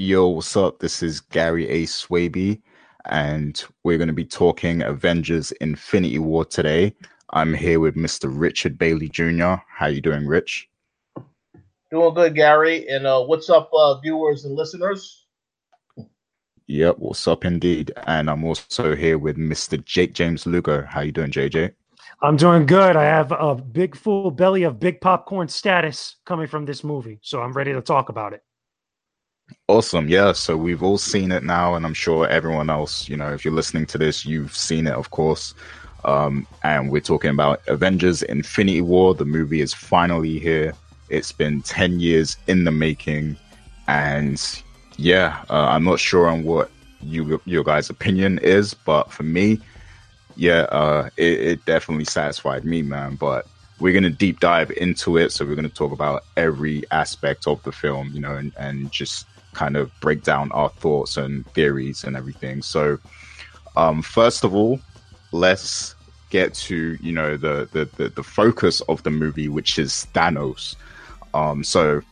Yo, what's up? This is Gary A. Swaby, and we're going to be talking Avengers Infinity War today. I'm here with Mr. Richard Bailey Jr. How you doing, Rich? Doing good, Gary. And uh, what's up, uh, viewers and listeners? Yep, what's up indeed. And I'm also here with Mr. Jake James Lugo. How you doing, JJ? I'm doing good. I have a big full belly of big popcorn status coming from this movie, so I'm ready to talk about it. Awesome. Yeah. So we've all seen it now, and I'm sure everyone else, you know, if you're listening to this, you've seen it, of course. Um, and we're talking about Avengers Infinity War. The movie is finally here. It's been 10 years in the making. And yeah, uh, I'm not sure on what you your guys' opinion is, but for me, yeah, uh, it, it definitely satisfied me, man. But we're going to deep dive into it. So we're going to talk about every aspect of the film, you know, and, and just kind of break down our thoughts and theories and everything. So, um, first of all, let's get to you know the, the the the, focus of the movie, which is Thanos. Um, so,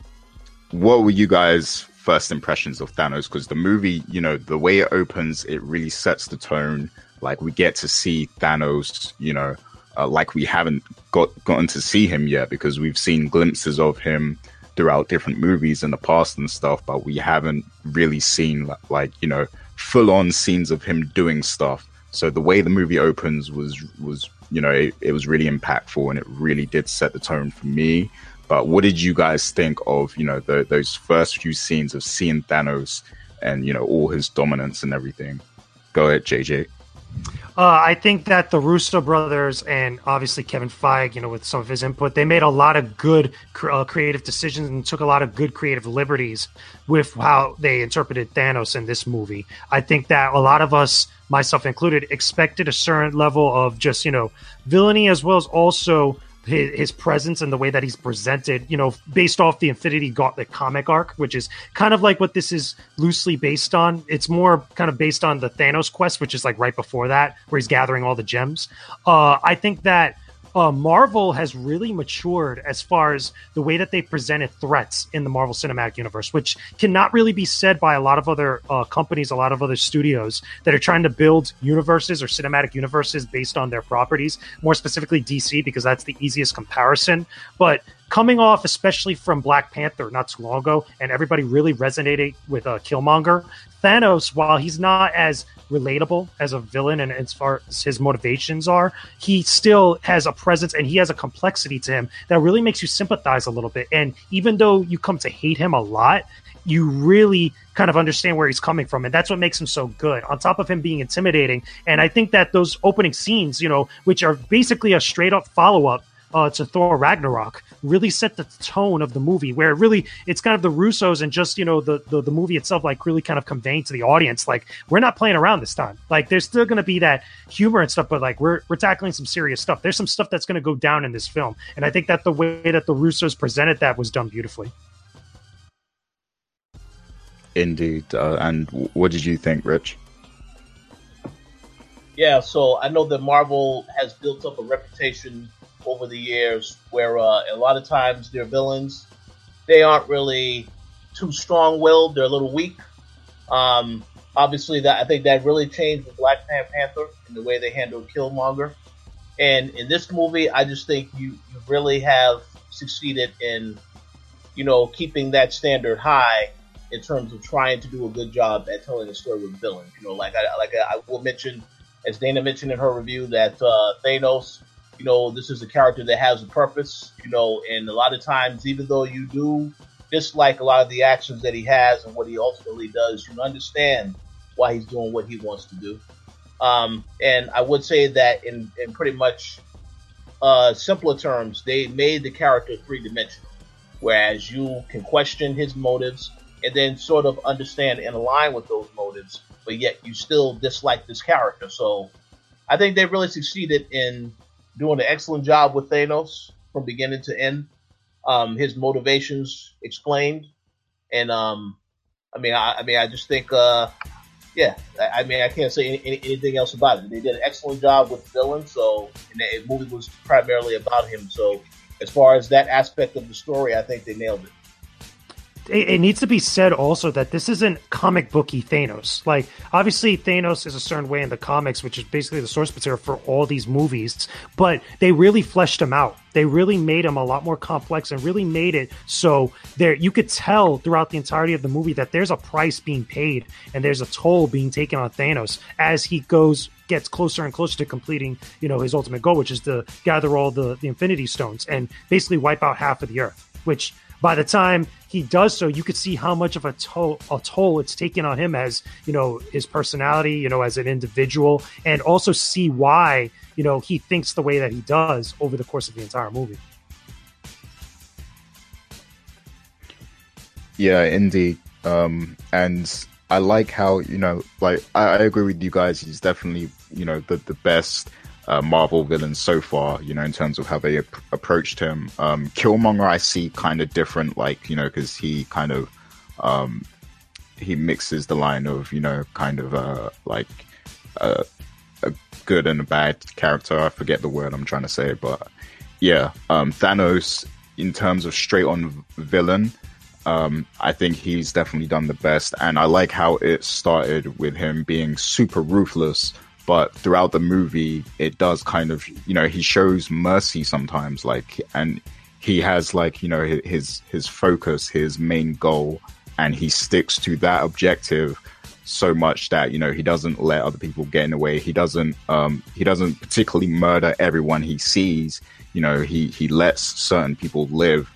what were you guys' first impressions of Thanos? Because the movie, you know, the way it opens, it really sets the tone. Like we get to see Thanos, you know, uh, like we haven't got gotten to see him yet because we've seen glimpses of him throughout different movies in the past and stuff, but we haven't really seen like you know full on scenes of him doing stuff. So the way the movie opens was was you know it, it was really impactful and it really did set the tone for me. But what did you guys think of you know the, those first few scenes of seeing Thanos and you know all his dominance and everything? Go ahead, JJ. Uh, I think that the Russo brothers and obviously Kevin Feige, you know, with some of his input, they made a lot of good uh, creative decisions and took a lot of good creative liberties with how they interpreted Thanos in this movie. I think that a lot of us, myself included, expected a certain level of just, you know, villainy as well as also his, his, presence and the way that he's presented, you know, based off the Infinity Gauntlet comic arc, which is kind of like what this is loosely based on. It's more kind of based on the Thanos quest, which is like right before that, where he's gathering all the gems. Uh, I think that uh, Marvel has really matured as far as the way that they presented threats in the Marvel Cinematic Universe, which cannot really be said by a lot of other uh, companies, a lot of other studios that are trying to build universes or cinematic universes based on their properties, more specifically DC, because that's the easiest comparison. But coming off, especially from Black Panther not too long ago, and everybody really resonated with uh, Killmonger. Thanos, while he's not as relatable as a villain and as far as his motivations are, he still has a presence and he has a complexity to him that really makes you sympathize a little bit. And even though you come to hate him a lot, you really kind of understand where he's coming from and that's what makes him so good on top of him being intimidating and i think that those opening scenes you know which are basically a straight up follow-up uh, to Thor Ragnarok really set the tone of the movie, where really it's kind of the Russos and just you know the, the the movie itself, like really kind of conveying to the audience, like we're not playing around this time. Like there's still going to be that humor and stuff, but like we're we're tackling some serious stuff. There's some stuff that's going to go down in this film, and I think that the way that the Russos presented that was done beautifully. Indeed, uh, and what did you think, Rich? Yeah, so I know that Marvel has built up a reputation over the years where uh, a lot of times their villains they aren't really too strong-willed. They're a little weak. Um, obviously, that I think that really changed with Black Panther in the way they handled Killmonger. And in this movie, I just think you, you really have succeeded in, you know, keeping that standard high in terms of trying to do a good job at telling a story with villains. You know, like I like I, I will mention, as Dana mentioned in her review, that uh, Thanos you know, this is a character that has a purpose, you know, and a lot of times, even though you do dislike a lot of the actions that he has and what he ultimately does, you understand why he's doing what he wants to do. Um, and I would say that in, in pretty much uh, simpler terms, they made the character three dimensional, whereas you can question his motives and then sort of understand and align with those motives, but yet you still dislike this character. So I think they really succeeded in doing an excellent job with Thanos from beginning to end. Um, his motivations explained, and um, I mean, I, I, mean, I just think, uh, yeah, I, I, mean, I can't say any, any, anything else about it. They did an excellent job with the villain, so and the movie was primarily about him. So, as far as that aspect of the story, I think they nailed it. It, it, needs to be said also that this isn't comic booky Thanos. Like, obviously, Thanos is a certain way in the comics, which is basically the source material for all these movies, but they really fleshed him out. They really made him a lot more complex and really made it so there you could tell throughout the entirety of the movie that there's a price being paid and there's a toll being taken on Thanos as he goes gets closer and closer to completing, you know, his ultimate goal, which is to gather all the, the Infinity Stones and basically wipe out half of the Earth. Which by the time he does so, you could see how much of a toll, a toll it's taken on him as you know his personality, you know, as an individual, and also see why you know he thinks the way that he does over the course of the entire movie. Yeah, indeed, um, and I like how you know, like I, I agree with you guys. He's definitely you know the the best uh, Marvel villains so far, you know, in terms of how they ap- approached him. Um, Killmonger, I see kind of different, like, you know, because he kind of, um, he mixes the line of, you know, kind of, uh, like, uh, a good and a bad character. I forget the word I'm trying to say, but yeah, um, Thanos, in terms of straight on villain, um, I think he's definitely done the best. And I like how it started with him being super ruthless but throughout the movie it does kind of you know he shows mercy sometimes like and he has like you know his his focus his main goal and he sticks to that objective so much that you know he doesn't let other people get in the way. He doesn't um he doesn't particularly murder everyone he sees. You know he he lets certain people live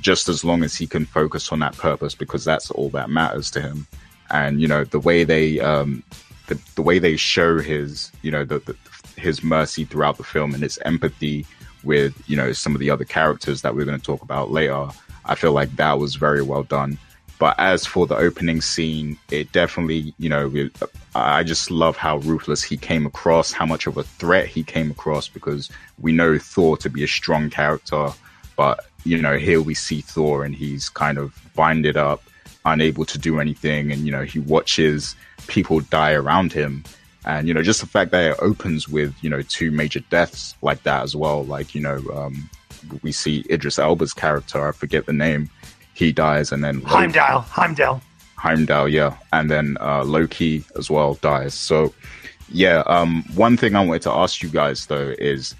just as long as he can focus on that purpose because that's all that matters to him. And you know the way they um the, the way they show his you know the, the, his mercy throughout the film and his empathy with you know some of the other characters that we're going to talk about later i feel like that was very well done. But as for the opening scene it definitely you know i just love how ruthless he came across how much of a threat he came across because we know thor to be a strong character but you know here we see thor and he's kind of binded up unable to do anything and you know he watches people die around him. And, you know, just the fact that it opens with, you know, two major deaths like that as well. Like, you know, um, we see Idris Elba's character, I forget the name, he dies and then Heimdall, Heimdall. Heimdall, yeah. And then uh, Loki as well dies. So, yeah, um, one thing I wanted to ask you guys though is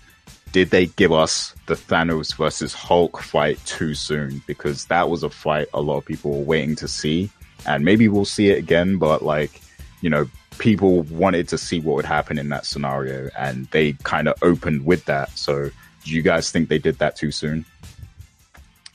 did they give us the Thanos versus Hulk fight too soon? Because that was a fight a lot of people were waiting to see. And maybe we'll see it again, but like you know, people wanted to see what would happen in that scenario and they kind of opened with that. So do you guys think they did that too soon?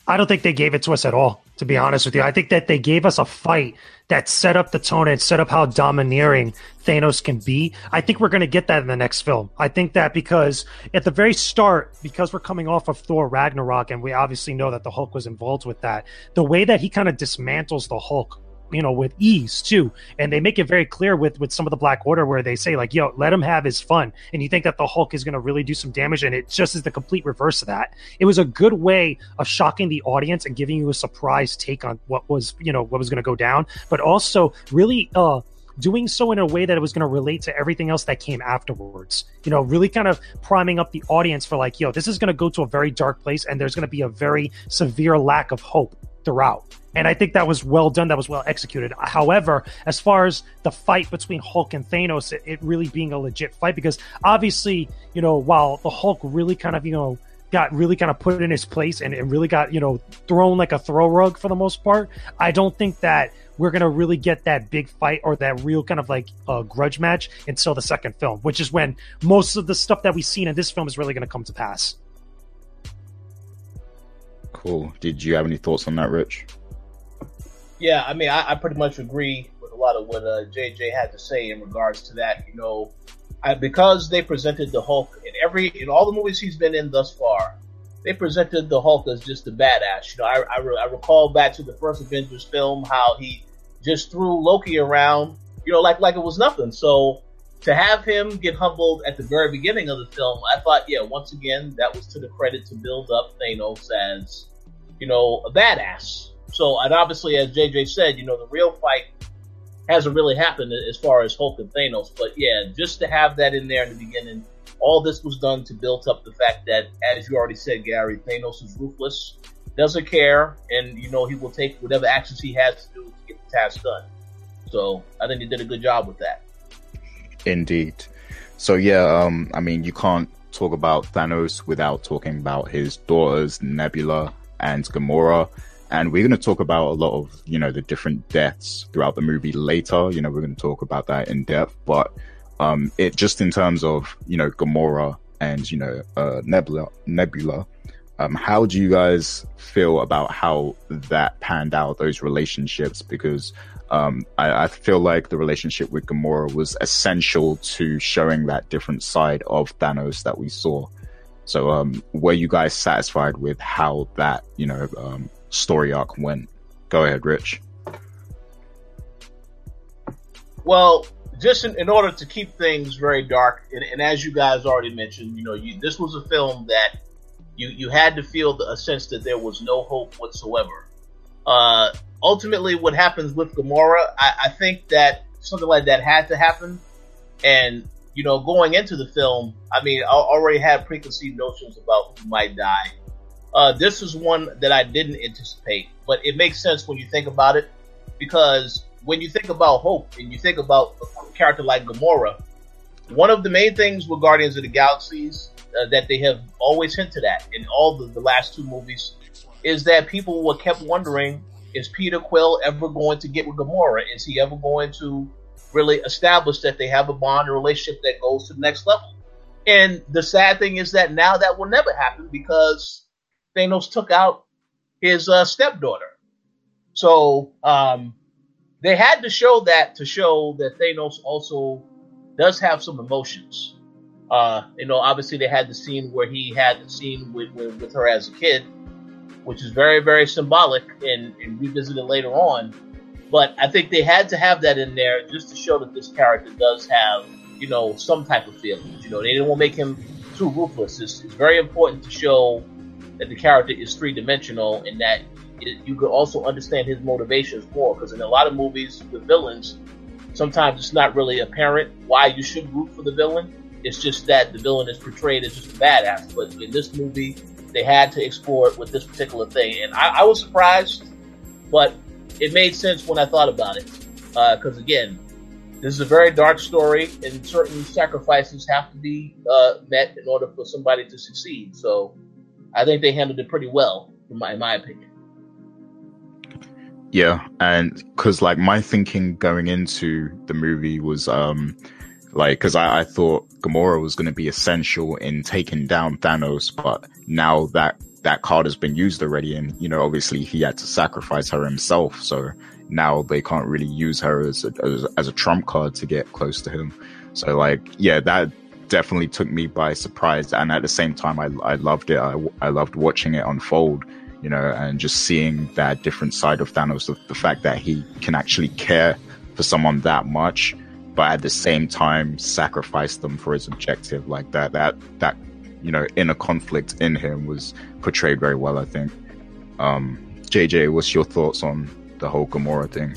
I don't think they gave it to us at all, to be honest with you. I think that they gave us a fight that set up the tone and set up how domineering Thanos can be. I think we're going to get that in the next film. I think that because at the very start, because we're coming off of Thor Ragnarok, and we obviously know that the Hulk was involved with that, the way that he kind of dismantles the Hulk you know with ease too and they make it very clear with with some of the black order where they say like yo let him have his fun and you think that the hulk is going to really do some damage and it just is the complete reverse of that it was a good way of shocking the audience and giving you a surprise take on what was you know what was going to go down but also really uh doing so in a way that it was going to relate to everything else that came afterwards. You know, really kind of priming up the audience for like, yo, this is going to go to a very dark place and there's going to be a very severe lack of hope throughout. And I think that was well done. That was well executed. However, as far as the fight between Hulk and Thanos, it, it really being a legit fight, because obviously, you know, while the Hulk really kind of, you know, got really kind of put in his place and, it really got, you know, thrown like a throw rug for the most part, I don't think that we're going to really get that big fight or that real kind of like uh, grudge match until the second film, which is when most of the stuff that we've seen in this film is really going to come to pass. Cool. Did you have any thoughts on that, Rich? Yeah, I mean, I, I pretty much agree with a lot of what uh, JJ had to say in regards to that. You know, I, because they presented the Hulk in every in all the movies he's been in thus far, they presented the Hulk as just a badass. You know, I, I, re, I recall back to the first Avengers film how he just threw Loki around, you know, like like it was nothing. So to have him get humbled at the very beginning of the film, I thought, yeah, once again, that was to the credit to build up Thanos as, you know, a badass. So, and obviously, as JJ said, you know, the real fight hasn't really happened as far as Hulk and Thanos. But yeah, just to have that in there in the beginning, all this was done to build up the fact that, as you already said, Gary, Thanos is ruthless. doesn't care, and you know he will take whatever actions he has to do to get the task done. So I think he did a good job with that. Indeed. So yeah, um, I mean, you can't talk about Thanos without talking about his daughters, Nebula and Gamora. And we're going to talk about a lot of, you know, the different deaths throughout the movie later. You know, we're going to talk about that in depth, but, um, it just in terms of, you know, Gamora and, you know, uh, Nebula, Nebula, um, how do you guys feel about how that panned out, those relationships? Because, um, I, I, feel like the relationship with Gamora was essential to showing that different side of Thanos that we saw. So, um, were you guys satisfied with how that, you know, um, story arc went? Go ahead, Rich. Well, just in, in order to keep things very dark, and, and, as you guys already mentioned, you know, you, this was a film that you you had to feel a sense that there was no hope whatsoever. Uh, ultimately, what happens with Gamora, I, I think that something like that had to happen, and you know, going into the film, I mean, I already had preconceived notions about who might die. Uh, this is one that I didn't anticipate, but it makes sense when you think about it, because when you think about hope and you think about a character like Gamora, one of the main things with Guardians of the Galaxies uh, that they have always hinted at in all the, the last two movies is that people were kept wondering, is Peter Quill ever going to get with Gamora? Is he ever going to really establish that they have a bond, a relationship that goes to the next level? And the sad thing is that now that will never happen because Thanos took out his uh, stepdaughter. So um, they had to show that to show that Thanos also does have some emotions. Uh, you know, obviously they had the scene where he had the scene with, with, with her as a kid, which is very, very symbolic and, and revisited later on. But I think they had to have that in there just to show that this character does have, you know, some type of feelings. You know, they didn't want to make him too ruthless. It's, it's very important to show that the character is three dimensional and that it, you could also understand his motivations more. Because in a lot of movies with villains, sometimes it's not really apparent why you should root for the villain. It's just that the villain is portrayed as just a badass. But in this movie, they had to explore it with this particular thing, and I, I was surprised, but it made sense when I thought about it. Because uh, again, this is a very dark story, and certain sacrifices have to be uh, met in order for somebody to succeed. So I think they handled it pretty well, in my, in my opinion. Yeah, and because like my thinking going into the movie was um like because I, I thought Gamora was going to be essential in taking down Thanos, but now that that card has been used already, and you know obviously he had to sacrifice her himself, so now they can't really use her as a, as, as a trump card to get close to him. So like yeah, that definitely took me by surprise. And at the same time, I, I loved it. I, I loved watching it unfold, you know, and just seeing that different side of Thanos, the, the fact that he can actually care for someone that much, but at the same time, sacrifice them for his objective like that, that, that, you know, inner conflict in him was portrayed very well, I think. Um, JJ, what's your thoughts on the whole Gamora thing?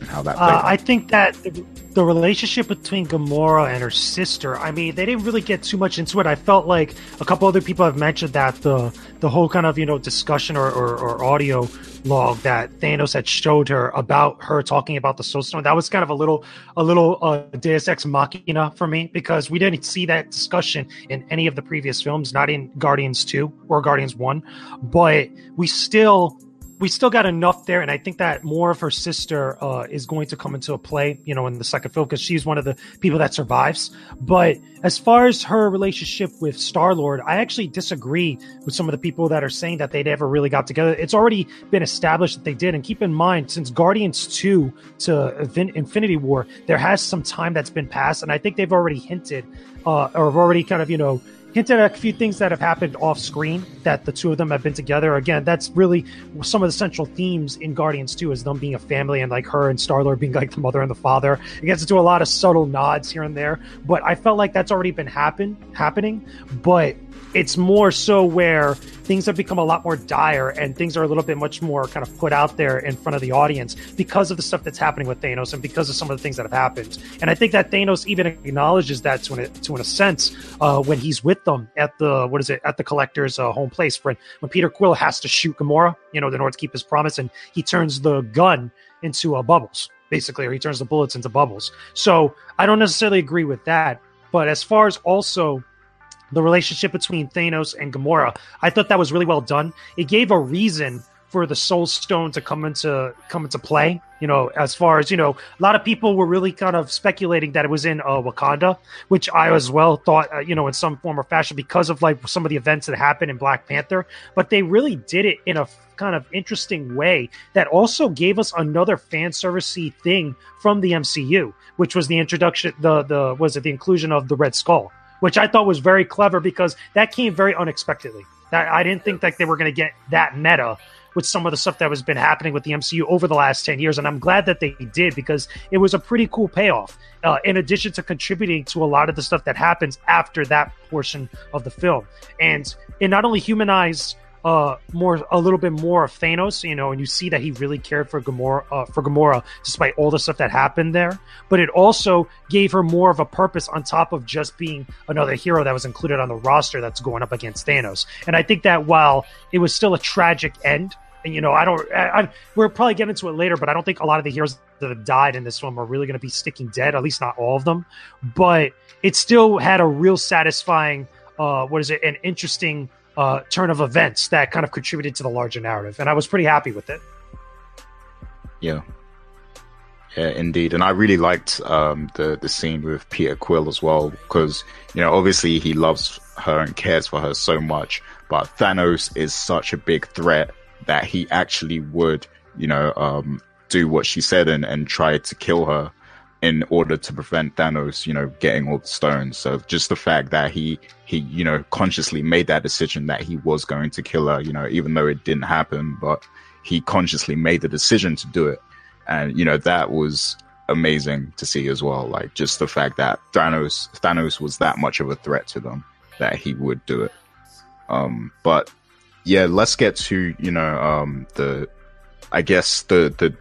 And how that uh, I think that the, relationship between Gamora and her sister, I mean, they didn't really get too much into it. I felt like a couple other people have mentioned that the the whole kind of, you know, discussion or, or, or audio log that Thanos had showed her about her talking about the Soul Stone, that was kind of a little a little uh, Deus Ex Machina for me because we didn't see that discussion in any of the previous films, not in Guardians 2 or Guardians 1, but we still we still got enough there, and I think that more of her sister uh, is going to come into a play, you know, in the second film because she's one of the people that survives. But as far as her relationship with Star Lord, I actually disagree with some of the people that are saying that they never really got together. It's already been established that they did, and keep in mind, since Guardians Two to Infinity War, there has some time that's been passed, and I think they've already hinted uh, or have already kind of you know hinted at a few things that have happened off screen that the two of them have been together. Again, that's really some of the central themes in Guardians 2 is them being a family and like her and Star Lord being like the mother and the father. It gets into a lot of subtle nods here and there, but I felt like that's already been happen happening. But it's more so where things have become a lot more dire and things are a little bit much more kind of put out there in front of the audience because of the stuff that's happening with Thanos and because of some of the things that have happened. And I think that Thanos even acknowledges that to an, to an a sense uh, when he's with them at the what is it at the collector's uh, home place when when Peter Quill has to shoot Gamora, you know, in order to keep his promise, and he turns the gun into uh, bubbles, basically, or he turns the bullets into bubbles. So I don't necessarily agree with that, but as far as also the relationship between Thanos and Gamora, I thought that was really well done. It gave a reason for the Soul Stone to come into come into play. You know, as far as you know, a lot of people were really kind of speculating that it was in uh, Wakanda, which I as well thought, uh, you know, in some form or fashion because of like some of the events that happened in Black Panther. But they really did it in a kind of interesting way that also gave us another fan servicey thing from the MCU, which was the introduction, the the was it the inclusion of the Red Skull, which I thought was very clever because that came very unexpectedly. I didn't think that they were going to get that meta with some of the stuff that has been happening with the MCU over the last 10 years. And I'm glad that they did because it was a pretty cool payoff, uh, in addition to contributing to a lot of the stuff that happens after that portion of the film. And it not only humanized uh, more a little bit more of Thanos, you know, and you see that he really cared for Gamora uh, for Gamora despite all the stuff that happened there. But it also gave her more of a purpose on top of just being another hero that was included on the roster that's going up against Thanos. And I think that while it was still a tragic end and you know, I don't. I, I, we're probably getting into it later, but I don't think a lot of the heroes that have died in this film are really going to be sticking dead. At least not all of them. But it still had a real satisfying. Uh, what is it? An interesting uh, turn of events that kind of contributed to the larger narrative, and I was pretty happy with it. Yeah. Yeah, indeed, and I really liked um, the the scene with Peter Quill as well because you know obviously he loves her and cares for her so much, but Thanos is such a big threat that he actually would, you know, um, do what she said and, and try to kill her in order to prevent Thanos, you know, getting all the stones. So just the fact that he he, you know, consciously made that decision that he was going to kill her, you know, even though it didn't happen, but he consciously made the decision to do it. And, you know, that was amazing to see as well. Like just the fact that Thanos Thanos was that much of a threat to them that he would do it. Um, but yeah, let's get to you know um, the, I guess the the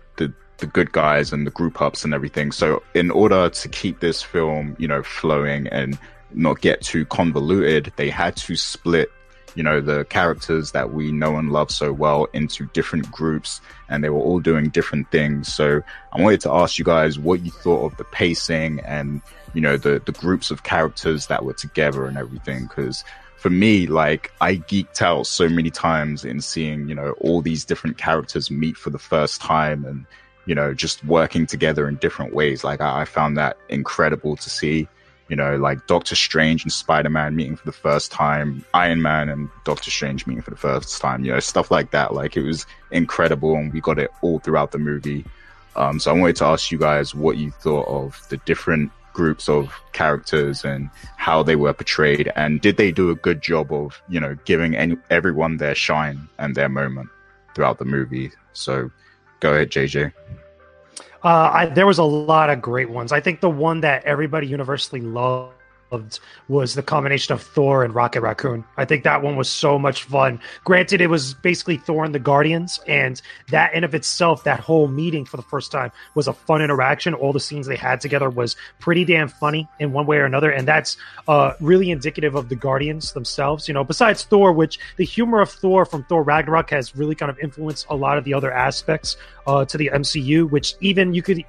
the good guys and the group ups and everything. So in order to keep this film you know flowing and not get too convoluted, they had to split you know the characters that we know and love so well into different groups and they were all doing different things so i wanted to ask you guys what you thought of the pacing and you know the the groups of characters that were together and everything because for me, like I geeked out so many times in seeing, you know, all these different characters meet for the first time and, you know, just working together in different ways. Like I, I found that incredible to see, you know, like Doctor Strange and Spider Man meeting for the first time, Iron Man and Doctor Strange meeting for the first time, you know, stuff like that. Like it was incredible and we got it all throughout the movie. Um, so I wanted to ask you guys what you thought of the different groups of characters and how they were portrayed and did they do a good job of you know giving any, everyone their shine and their moment throughout the movie so go ahead jj uh, I, there was a lot of great ones. I think the one that everybody universally loved loved was the combination of Thor and Rocket Raccoon. I think that one was so much fun. Granted, it was basically Thor and the Guardians, and that in of itself, that whole meeting for the first time was a fun interaction. All the scenes they had together was pretty damn funny in one way or another, and that's uh, really indicative of the Guardians themselves. You know, besides Thor, which the humor of Thor from Thor Ragnarok has really kind of influenced a lot of the other aspects uh, to the MCU, which even you could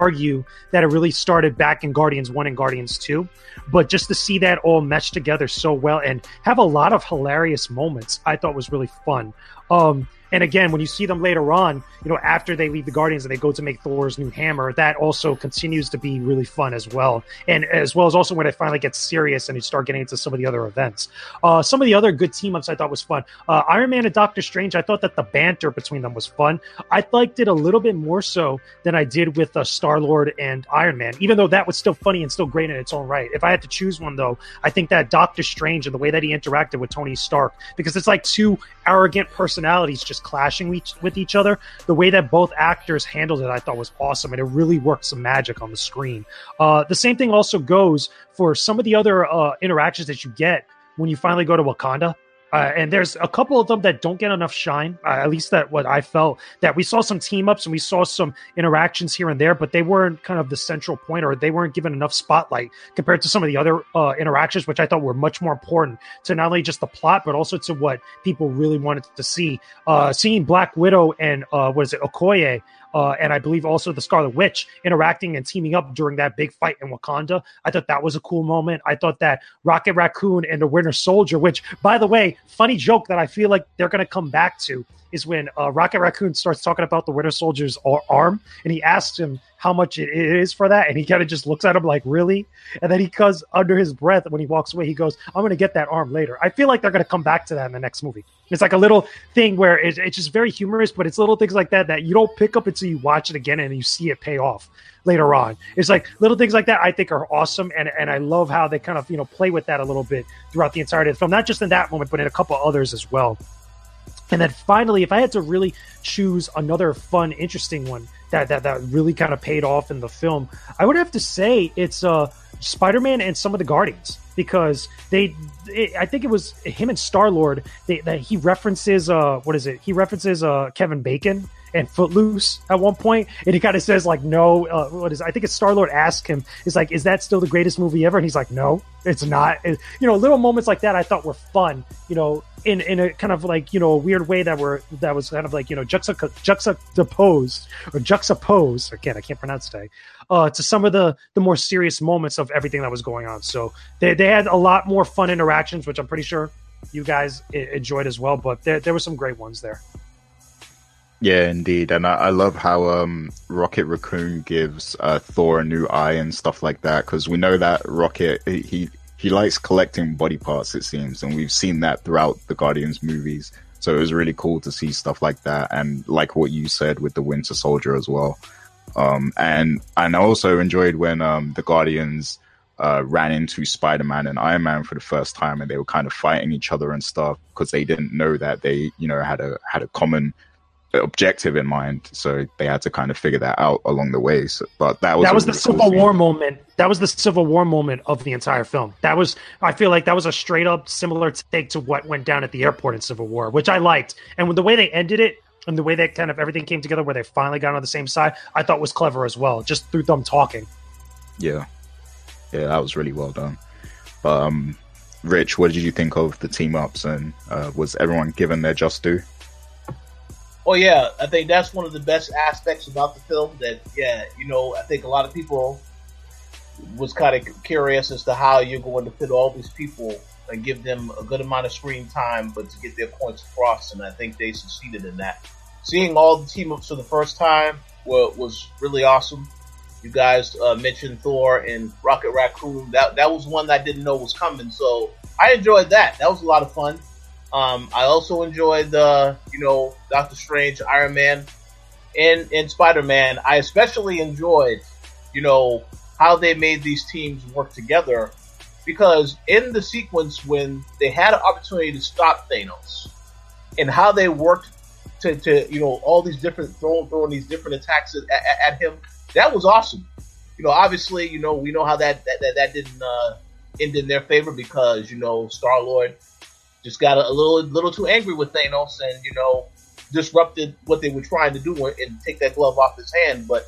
argue that it really started back in Guardians 1 and Guardians 2. But just to see that all mesh together so well and have a lot of hilarious moments, I thought was really fun. Um, and again, when you see them later on, you know, after they leave the Guardians and they go to make Thor's new hammer, that also continues to be really fun as well. And as well as also when it finally gets serious and you start getting into some of the other events. Uh, some of the other good team ups I thought was fun. Uh, Iron Man and Doctor Strange, I thought that the banter between them was fun. I liked it a little bit more so than I did with uh, Star Lord and Iron Man, even though that was still funny and still great in its own right. If I had to choose one, though, I think that Doctor Strange and the way that he interacted with Tony Stark, because it's like two arrogant personalities just clashing with each other. The way that both actors handled it, I thought was awesome, and it really worked some magic on the screen. Uh, the same thing also goes for some of the other uh, interactions that you get when you finally go to Wakanda. Uh, and there's a couple of them that don't get enough shine. Uh, at least that what I felt that we saw some team ups and we saw some interactions here and there, but they weren't kind of the central point or they weren't given enough spotlight compared to some of the other uh, interactions, which I thought were much more important to not only just the plot but also to what people really wanted to see. Uh, seeing Black Widow and uh, what is it Okoye uh, and I believe also the Scarlet Witch interacting and teaming up during that big fight in Wakanda. I thought that was a cool moment. I thought that Rocket Raccoon and the Winter Soldier, which, by the way, funny joke that I feel like they're going to come back to is when uh, Rocket Raccoon starts talking about the Winter Soldier's arm, and he asks him how much it is for that, and he kind of just looks at him like, "Really?" And then he goes under his breath when he walks away. He goes, "I'm going to get that arm later." I feel like they're going to come back to that in the next movie. It's like a little thing where it's, it's just very humorous, but it's little things like that that you don't pick up until you watch it again and you see it pay off later on. It's like little things like that I think are awesome, and and I love how they kind of you know play with that a little bit throughout the entirety of the film, not just in that moment, but in a couple others as well. And then finally, if I had to really choose another fun, interesting one that that, that really kind of paid off in the film, I would have to say it's uh, Spider Man and some of the Guardians because they, it, I think it was him and Star Lord that he references uh, what is it? He references uh, Kevin Bacon and Footloose at one point, and he kind of says like, "No, uh, what is?" I think it's Star Lord asked him, "Is like, is that still the greatest movie ever?" And he's like, "No, it's not." you know, little moments like that I thought were fun. You know, in in a kind of like you know a weird way that were that was kind of like you know juxtap- juxtaposed or juxtaposed. Again, I can't pronounce today. Uh, to some of the the more serious moments of everything that was going on. So they they had a lot more fun interactions, which I'm pretty sure you guys enjoyed as well. But there there were some great ones there. Yeah, indeed, and I, I love how um, Rocket Raccoon gives uh, Thor a new eye and stuff like that because we know that Rocket he he likes collecting body parts. It seems, and we've seen that throughout the Guardians movies. So it was really cool to see stuff like that, and like what you said with the Winter Soldier as well. Um, and and I also enjoyed when um, the Guardians uh, ran into Spider Man and Iron Man for the first time, and they were kind of fighting each other and stuff because they didn't know that they you know had a had a common objective in mind. So they had to kind of figure that out along the way. So, but that was that was the Civil cool War moment. That was the Civil War moment of the entire film. That was I feel like that was a straight up similar take to what went down at the airport in Civil War, which I liked. And the way they ended it and the way that kind of everything came together, where they finally got on the same side, I thought was clever as well, just through them talking. Yeah, yeah, that was really well done. But um, Rich, what did you think of the team ups, and uh, was everyone given their just due? Oh yeah, I think that's one of the best aspects about the film. That yeah, you know, I think a lot of people was kind of curious as to how you're going to fit all these people and give them a good amount of screen time, but to get their points across. And I think they succeeded in that. Seeing all the team ups for the first time was really awesome. You guys uh, mentioned Thor and Rocket Raccoon. That that was one that I didn't know was coming, so I enjoyed that. That was a lot of fun. Um, I also enjoyed the, you know, Doctor Strange, Iron Man, and, and Spider Man. I especially enjoyed, you know, how they made these teams work together because in the sequence when they had an opportunity to stop Thanos and how they worked to, to you know, all these different, throwing, throwing these different attacks at, at, at him, that was awesome. You know, obviously, you know, we know how that, that, that, that didn't, uh, end in their favor because, you know, Star Lord just got a, a little little too angry with Thanos and you know disrupted what they were trying to do and take that glove off his hand. But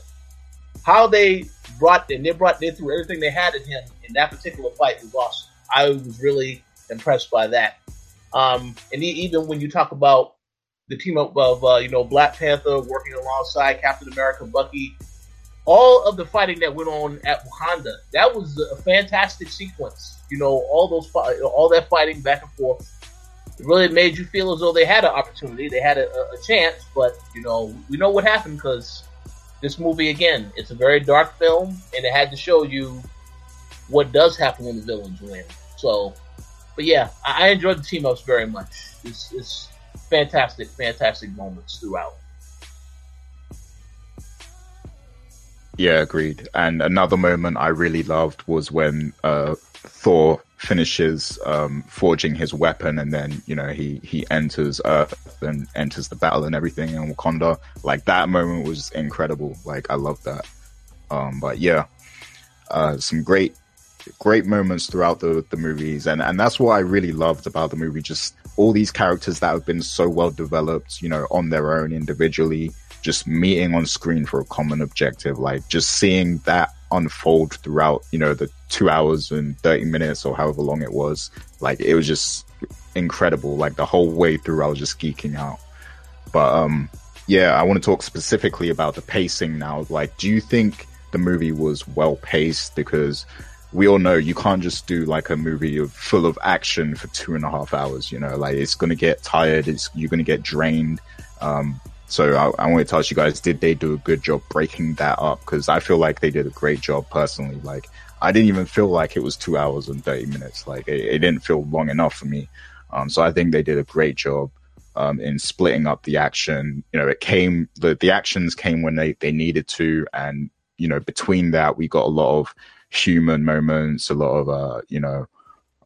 how they brought and they brought they threw everything they had at him in that particular fight was awesome. I was really impressed by that. Um, and even when you talk about the team up of uh, you know Black Panther working alongside Captain America, Bucky, all of the fighting that went on at Wakanda, that was a fantastic sequence. You know, all those all that fighting back and forth it really made you feel as though they had an opportunity, they had a, a chance, but you know, we know what happened because this movie again, it's a very dark film, and it had to show you what does happen when the villains win. So, but yeah, I, I enjoyed the team ups very much. It's, it's fantastic, fantastic moments throughout. Yeah, agreed. And another moment I really loved was when uh, Thor finishes um, forging his weapon, and then you know he he enters Earth and enters the battle and everything in Wakanda. Like that moment was incredible. Like I love that. Um, but yeah, uh, some great great moments throughout the the movies, and and that's what I really loved about the movie. Just all these characters that have been so well developed, you know, on their own individually, just meeting on screen for a common objective, like just seeing that unfold throughout, you know, the two hours and 30 minutes or however long it was. Like it was just incredible. Like the whole way through, I was just geeking out. But, um, yeah, I want to talk specifically about the pacing now. Like, do you think the movie was well paced? Because we all know you can't just do like a movie full of action for two and a half hours. You know, like it's going to get tired. It's you're going to get drained. Um, so I, I wanted to ask you guys, did they do a good job breaking that up? Because I feel like they did a great job personally. Like I didn't even feel like it was two hours and 30 minutes. Like it, it didn't feel long enough for me. Um, so I think they did a great job. Um, in splitting up the action, you know, it came, the, the actions came when they, they needed to. And, you know, between that, we got a lot of human moments, a lot of, uh, you know,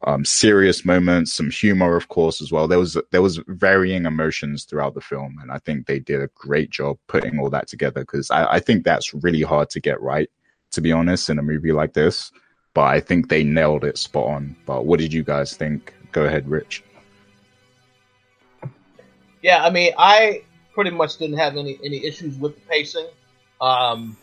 um, serious moments, some humor, of course, as well. There was there was varying emotions throughout the film, and I think they did a great job putting all that together because I, I think that's really hard to get right, to be honest, in a movie like this. But I think they nailed it spot on. But what did you guys think? Go ahead, Rich. Yeah, I mean, I pretty much didn't have any any issues with the pacing. Um,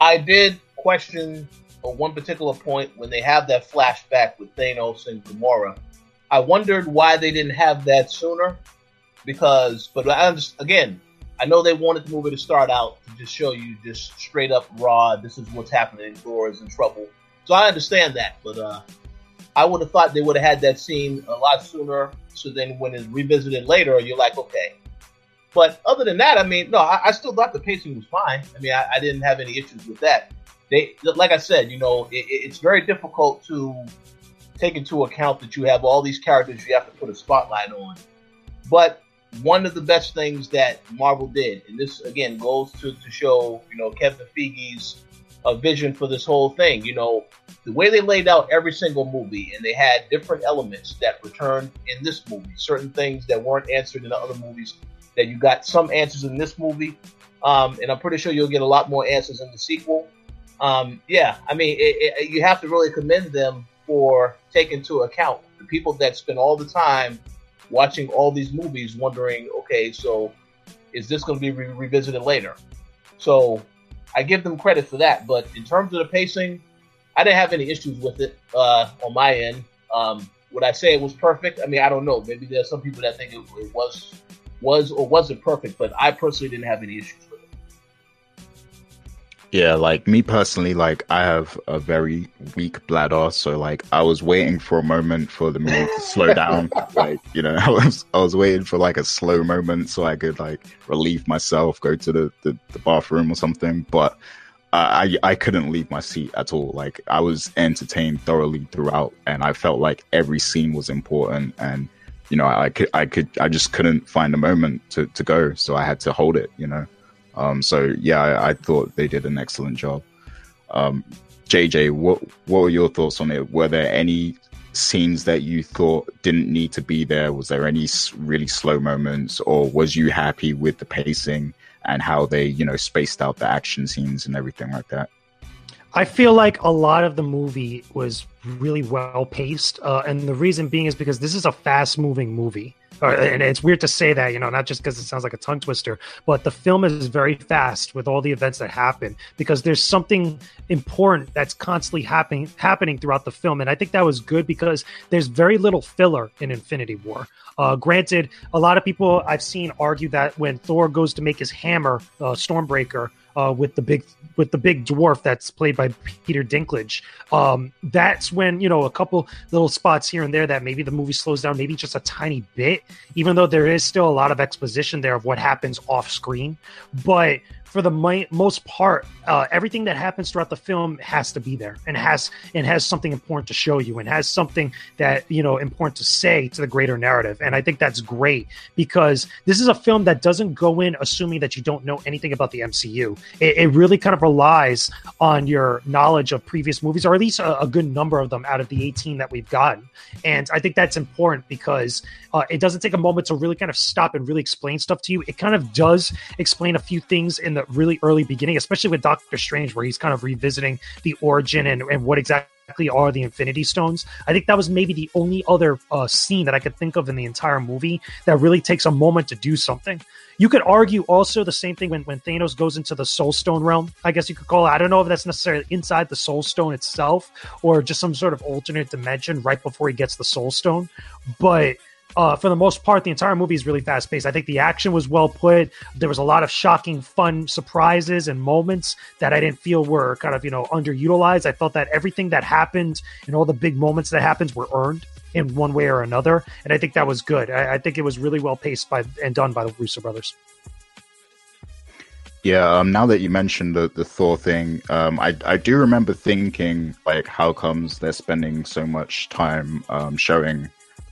I did question one particular point when they have that flashback with Thanos and Gamora. I wondered why they didn't have that sooner, because but I understand, again, I know they wanted the movie to start out to just show you just straight up raw. This is what's happening. Is in trouble, so I understand that. But uh, I would have thought they would have had that scene a lot sooner. So then when it's revisited later, you're like, okay. But other than that, I mean, no, I, I still thought the pacing was fine. I mean, I, I didn't have any issues with that they like I said, you know, it, it's very difficult to take into account that you have all these characters you have to put a spotlight on. But one of the best things that Marvel did, and this again goes to, to show, you know, Kevin Feige's uh, vision for this whole thing. You know, the way they laid out every single movie, and they had different elements that returned in this movie, certain things that weren't answered in the other movies, that you got some answers in this movie. Um, and I'm pretty sure you'll get a lot more answers in the sequel um, yeah, I mean, it, it, you have to really commend them for taking into account the people that spend all the time watching all these movies, wondering, okay, so is this going to be re- revisited later? So I give them credit for that. But in terms of the pacing, I didn't have any issues with it uh, on my end. Um, would I say it was perfect? I mean, I don't know. Maybe there's some people that think it, it was was or wasn't perfect, but I personally didn't have any issues. Yeah, like me personally, like I have a very weak bladder, so like I was waiting for a moment for the movie to slow down. like you know, I was I was waiting for like a slow moment so I could like relieve myself, go to the the, the bathroom or something. But I I couldn't leave my seat at all. Like I was entertained thoroughly throughout, and I felt like every scene was important and. You know, I could, I could, I just couldn't find a moment to, to go, so I had to hold it. You know, um, so yeah, I, I, thought they did an excellent job. Um, JJ, what what were your thoughts on it? Were there any scenes that you thought didn't need to be there? Was there any really slow moments, or was you happy with the pacing and how they, you know, spaced out the action scenes and everything like that? I feel like a lot of the movie was really well paced, uh, and the reason being is because this is a fast moving movie and it's weird to say that, you know, not just because it sounds like a tongue twister, but the film is very fast with all the events that happen because there's something important that's constantly happening happening throughout the film, and I think that was good because there's very little filler in Infinity War. Uh, granted, a lot of people I've seen argue that when Thor goes to make his hammer, uh, Stormbreaker, uh, with the big with the big dwarf that's played by Peter Dinklage. Um, that's when you know a couple little spots here and there that maybe the movie slows down, maybe just a tiny bit, even though there is still a lot of exposition there of what happens off screen. But for the mi- most part, uh, everything that happens throughout the film has to be there and has and has something important to show you and has something that you know important to say to the greater narrative. And I think that's great because this is a film that doesn't go in assuming that you don't know anything about the MCU. It, it really kind of relies on your knowledge of previous movies, or at least a, a, good number of them out of the 18 that we've gotten. And I think that's important because uh, it doesn't take a moment to really kind of stop and really explain stuff to you. It kind of does explain a few things in the the really early beginning, especially with Doctor Strange, where he's kind of revisiting the origin and, and what exactly are the Infinity Stones. I think that was maybe the only other uh, scene that I could think of in the entire movie that really takes a moment to do something. You could argue also the same thing when, when Thanos goes into the Soul Stone realm, I guess you could call it. I don't know if that's necessarily inside the Soul Stone itself or just some sort of alternate dimension right before he gets the Soul Stone. But uh, for the most part, the entire movie is really fast paced. I think the action was well put. There was a lot of shocking, fun surprises and moments that I didn't feel were kind of you know underutilized. I felt that everything that happened and all the big moments that happened were earned in one way or another, and I think that was good. I, I think it was really well paced by and done by the Russo brothers. Yeah, um, now that you mentioned the, the Thor thing, um, I I do remember thinking like, how comes they're spending so much time um, showing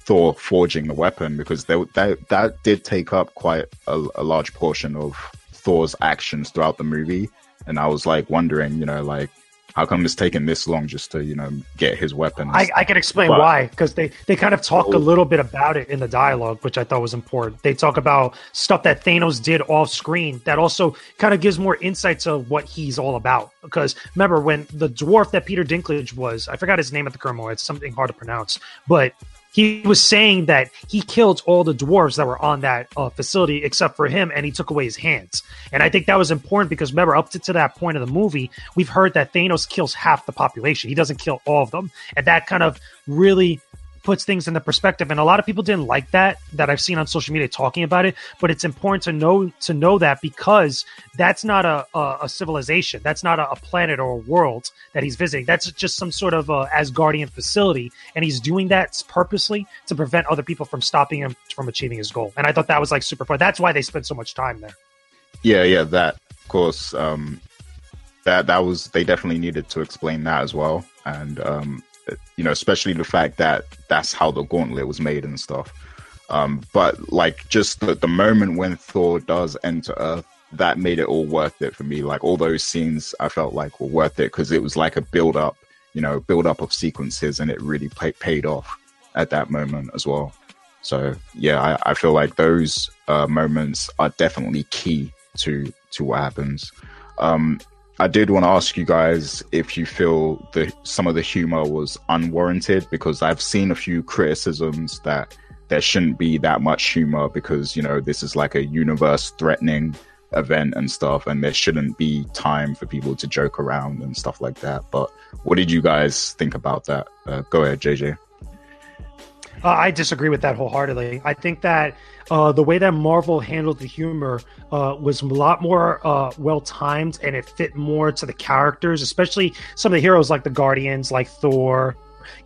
Thor forging the weapon because they, that that did take up quite a, a, large portion of Thor's actions throughout the movie, and I was like wondering, you know, like how come it's taking this long just to you know get his weapon I, I can explain but, why because they they kind of talk a oh. little bit about it in the dialogue, which I thought was important. They talk about stuff that Thanos did off screen that also kind of gives more insights of what he's all about. Because remember when the dwarf that Peter Dinklage was, I forgot his name at the current moment. It's something hard to pronounce, but he was saying that he killed all the dwarves that were on that uh, facility except for him and he took away his hands. And i think that was important because remember up to, to that point of the movie we've heard that thanos kills half the population. He doesn't kill all of them. And that kind of really puts things into perspective. And a lot of people didn't like that that i've seen on social media talking about it but it's important to know to know that because that's not a, a, a civilization. That's not a, a, planet or a world that he's visiting. That's just some sort of a asgardian facility. And he's doing that purposely to prevent other people from stopping him from achieving his goal. And i thought that was like super fun. That's why they spent so much time there. Yeah yeah that of course um that that was they definitely needed to explain that as well. And um you know, especially the fact that that's how the gauntlet was made and stuff. Um, but like just the, the moment when Thor does enter Earth, that made it all worth it for me. Like all those scenes, I felt like were worth it because it was like a build up, you know, build up of sequences, and it really pay, paid off at that moment as well. So yeah, I, I feel like those uh, moments are definitely key to to what happens. Um, I did want to ask you guys if you feel that some of the humor was unwarranted because I've seen a few criticisms that there shouldn't be that much humor because you know this is like a universe threatening event and stuff and there shouldn't be time for people to joke around and stuff like that. But what did you guys think about that? Uh, go ahead jj uh, I disagree with that wholeheartedly. I think that uh, the way that Marvel handled the humor uh, was a lot more uh, well timed and it fit more to the characters, especially some of the heroes like the Guardians, like Thor,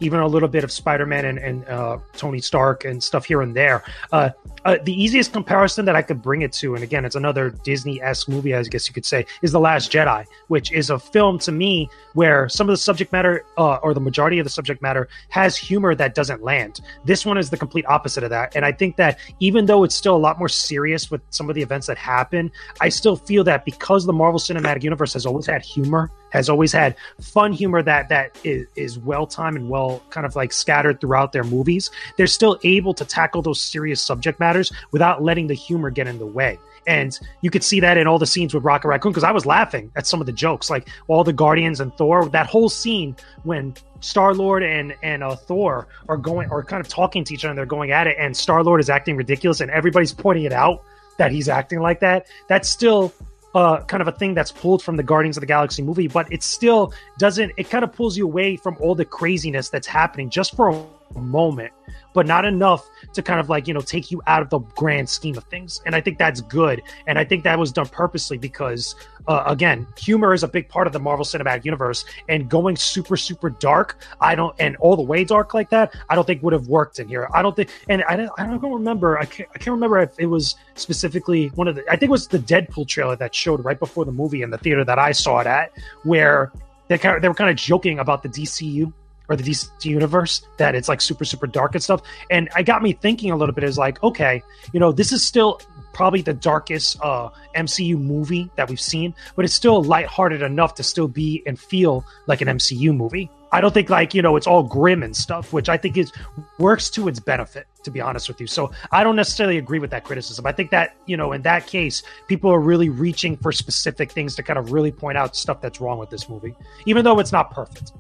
even a little bit of Spider-Man and, and uh, Tony Stark and stuff here and there. Uh, uh, the easiest comparison that I could bring it to, and again, it's another Disney-esque movie, I guess you could say, is The Last Jedi, which is a film to me where some of the subject matter, uh, or the majority of the subject matter, has humor that doesn't land. This one is the complete opposite of that, and I think that even though it's still a lot more serious with some of the events that happen, I still feel that because the Marvel Cinematic Universe has always had humor has always had fun humor that that is, is well timed and well kind of like scattered throughout their movies. They're still able to tackle those serious subject matters without letting the humor get in the way. And you could see that in all the scenes with Rocket Raccoon because I was laughing at some of the jokes, like all the Guardians and Thor. That whole scene when Star Lord and and uh, Thor are going or kind of talking to each other, and they're going at it, and Star Lord is acting ridiculous, and everybody's pointing it out that he's acting like that. That's still uh, kind of a thing that's pulled from the Guardians of the Galaxy movie, but it still doesn't. It kind of pulls you away from all the craziness that's happening just for a moment, but not enough to kind of like you know take you out of the grand scheme of things. And I think that's good, and I think that was done purposely because uh, again, humor is a big part of the Marvel Cinematic Universe, and going super super dark, I don't, and all the way dark like that, I don't think would have worked in here. I don't think, and I don't, I don't remember, I can't, I can't remember if it was specifically one of the, I think it was the Deadpool trailer that showed right before the movie in the theater that I saw it at, where they kind of, they were kind of joking about the DCU or the DC universe that it's like super super dark and stuff and I got me thinking a little bit is like okay you know this is still probably the darkest uh, MCU movie that we've seen, but it's still lighthearted enough to still be and feel like an MCU movie. I don't think like you know it's all grim and stuff, which I think is works to its benefit. To be honest with you, so I don't necessarily agree with that criticism. I think that you know in that case, people are really reaching for specific things to kind of really point out stuff that's wrong with this movie, even though it's not perfect.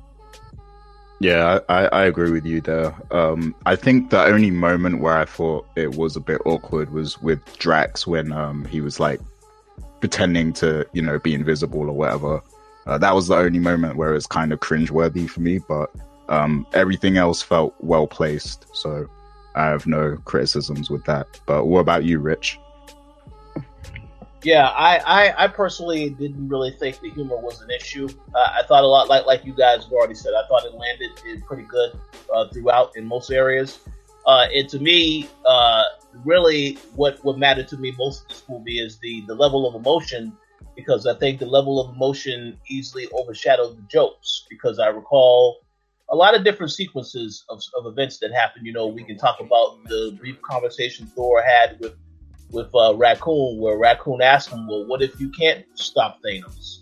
Yeah, I, I agree with you there. Um, I think the only moment where I thought it was a bit awkward was with Drax when um, he was like pretending to, you know, be invisible or whatever. Uh, that was the only moment where it was kind of cringeworthy for me, but um, everything else felt well placed. So I have no criticisms with that. But what about you, Rich? Yeah, I, I, I, personally didn't really think the humor was an issue. Uh, I thought a lot like like you guys have already said. I thought it landed pretty good uh, throughout in most areas. Uh, and to me, uh, really, what what mattered to me most of this movie is the the level of emotion, because I think the level of emotion easily overshadowed the jokes. Because I recall a lot of different sequences of, of events that happened. You know, we can talk about the brief conversation Thor had with with uh, Raccoon, where Raccoon asked him, "Well, what if you can't stop Thanos?"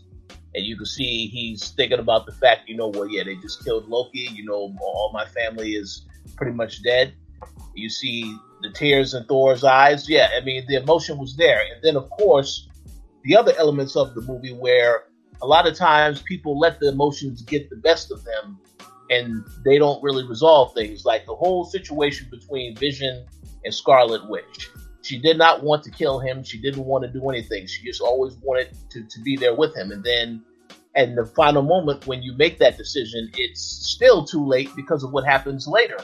And you can see he's thinking about the fact, you know, well, yeah, they just killed Loki. You know, all my family is pretty much dead. You see the tears in Thor's eyes. Yeah, I mean, the emotion was there. And then, of course, the other elements of the movie where a lot of times people let the emotions get the best of them and they don't really resolve things. Like the whole situation between Vision and Scarlet Witch she did not want to kill him. She didn't want to do anything. She just always wanted to, to be there with him. And then at the final moment, when you make that decision, it's still too late because of what happens later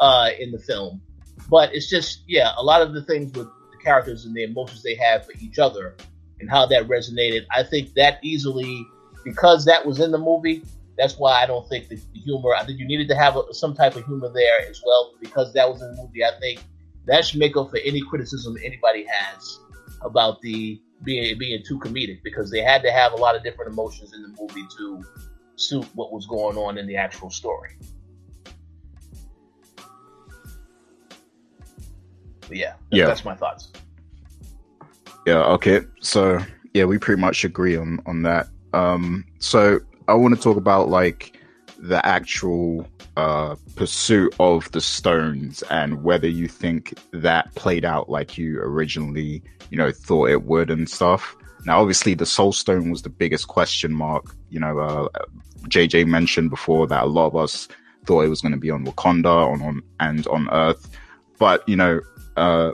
uh, in the film. But it's just, yeah, a lot of the things with the characters and the emotions they have for each other and how that resonated. I think that easily, because that was in the movie, that's why I don't think the, the humor, I think you needed to have a, some type of humor there as well, because that was in the movie. I think that should make up for any criticism anybody has about the being being too comedic because they had to have a lot of different emotions in the movie to suit what was going on in the actual story. But yeah, yeah, that's my thoughts. Yeah. Okay. So yeah, we pretty much agree on on that. Um, so I want to talk about like the actual uh, pursuit of the stones and whether you think that played out like you originally, you know, thought it would and stuff. Now, obviously, the Soul Stone was the biggest question mark. You know, uh, JJ mentioned before that a lot of us thought it was going to be on Wakanda on, on and on Earth, but you know, uh,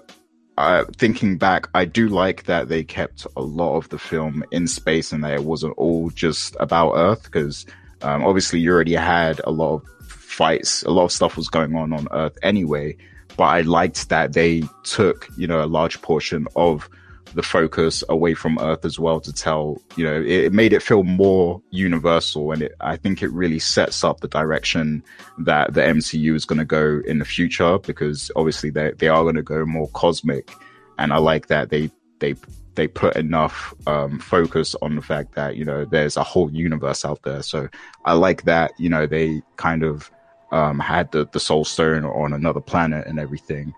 uh, thinking back, I do like that they kept a lot of the film in space and that it wasn't all just about Earth because um, obviously you already had a lot of fights. A lot of stuff was going on on Earth anyway, but I liked that they took, you know, a large portion of the focus away from Earth as well to tell, you know, it, it made it feel more universal. And it, I think it really sets up the direction that the MCU is going to go in the future because obviously they, they are going to go more cosmic. And I like that they, they, they put enough um, focus on the fact that you know there's a whole universe out there. So I like that you know they kind of um, had the, the soul stone on another planet and everything.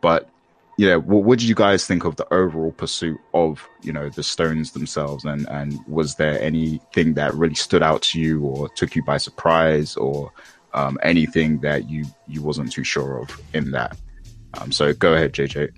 But yeah, what, what did you guys think of the overall pursuit of you know the stones themselves? And and was there anything that really stood out to you or took you by surprise or um, anything that you you wasn't too sure of in that? Um, so go ahead, JJ.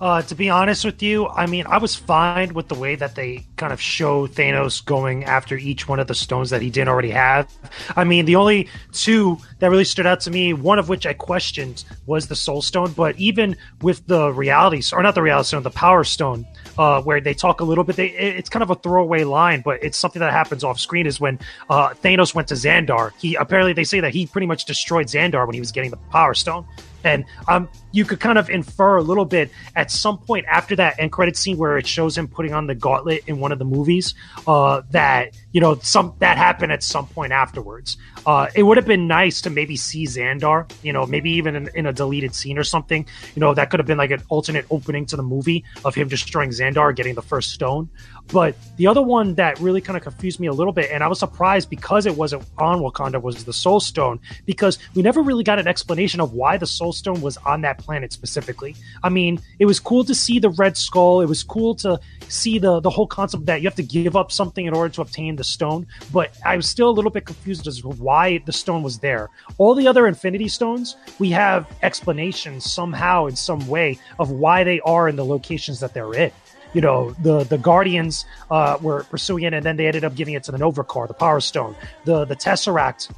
Uh, to be honest with you, I mean, I was fine with the way that they kind of show Thanos going after each one of the stones that he didn't already have. I mean, the only two that really stood out to me, one of which I questioned, was the Soul Stone. But even with the Reality, or not the Reality Stone, the Power Stone, uh, where they talk a little bit, they, it's kind of a throwaway line, but it's something that happens off screen. Is when uh, Thanos went to Xandar. He apparently they say that he pretty much destroyed Xandar when he was getting the Power Stone. And um, you could kind of infer a little bit at some point after that end credit scene where it shows him putting on the gauntlet in one of the movies uh, that you know some that happened at some point afterwards. Uh, it would have been nice to maybe see Xandar, you know, maybe even in, in, a deleted scene or something. You know, that could have been like an alternate opening to the movie of him destroying Xandar, getting the first stone. But the other one that really kind of confused me a little bit, and I was surprised because it wasn't on Wakanda, was the Soul Stone, because we never really got an explanation of why the Soul Stone was on that planet specifically. I mean, it was cool to see the Red Skull. It was cool to see the the whole concept that you have to give up something in order to obtain the stone. But I was still a little bit confused as to why the stone was there. All the other Infinity Stones, we have explanations somehow in some way of why they are in the locations that they're in you know the the Guardians uh, were pursuing it, and then they ended up giving it to the Nova Corps, the Power Stone, the the Tesseract.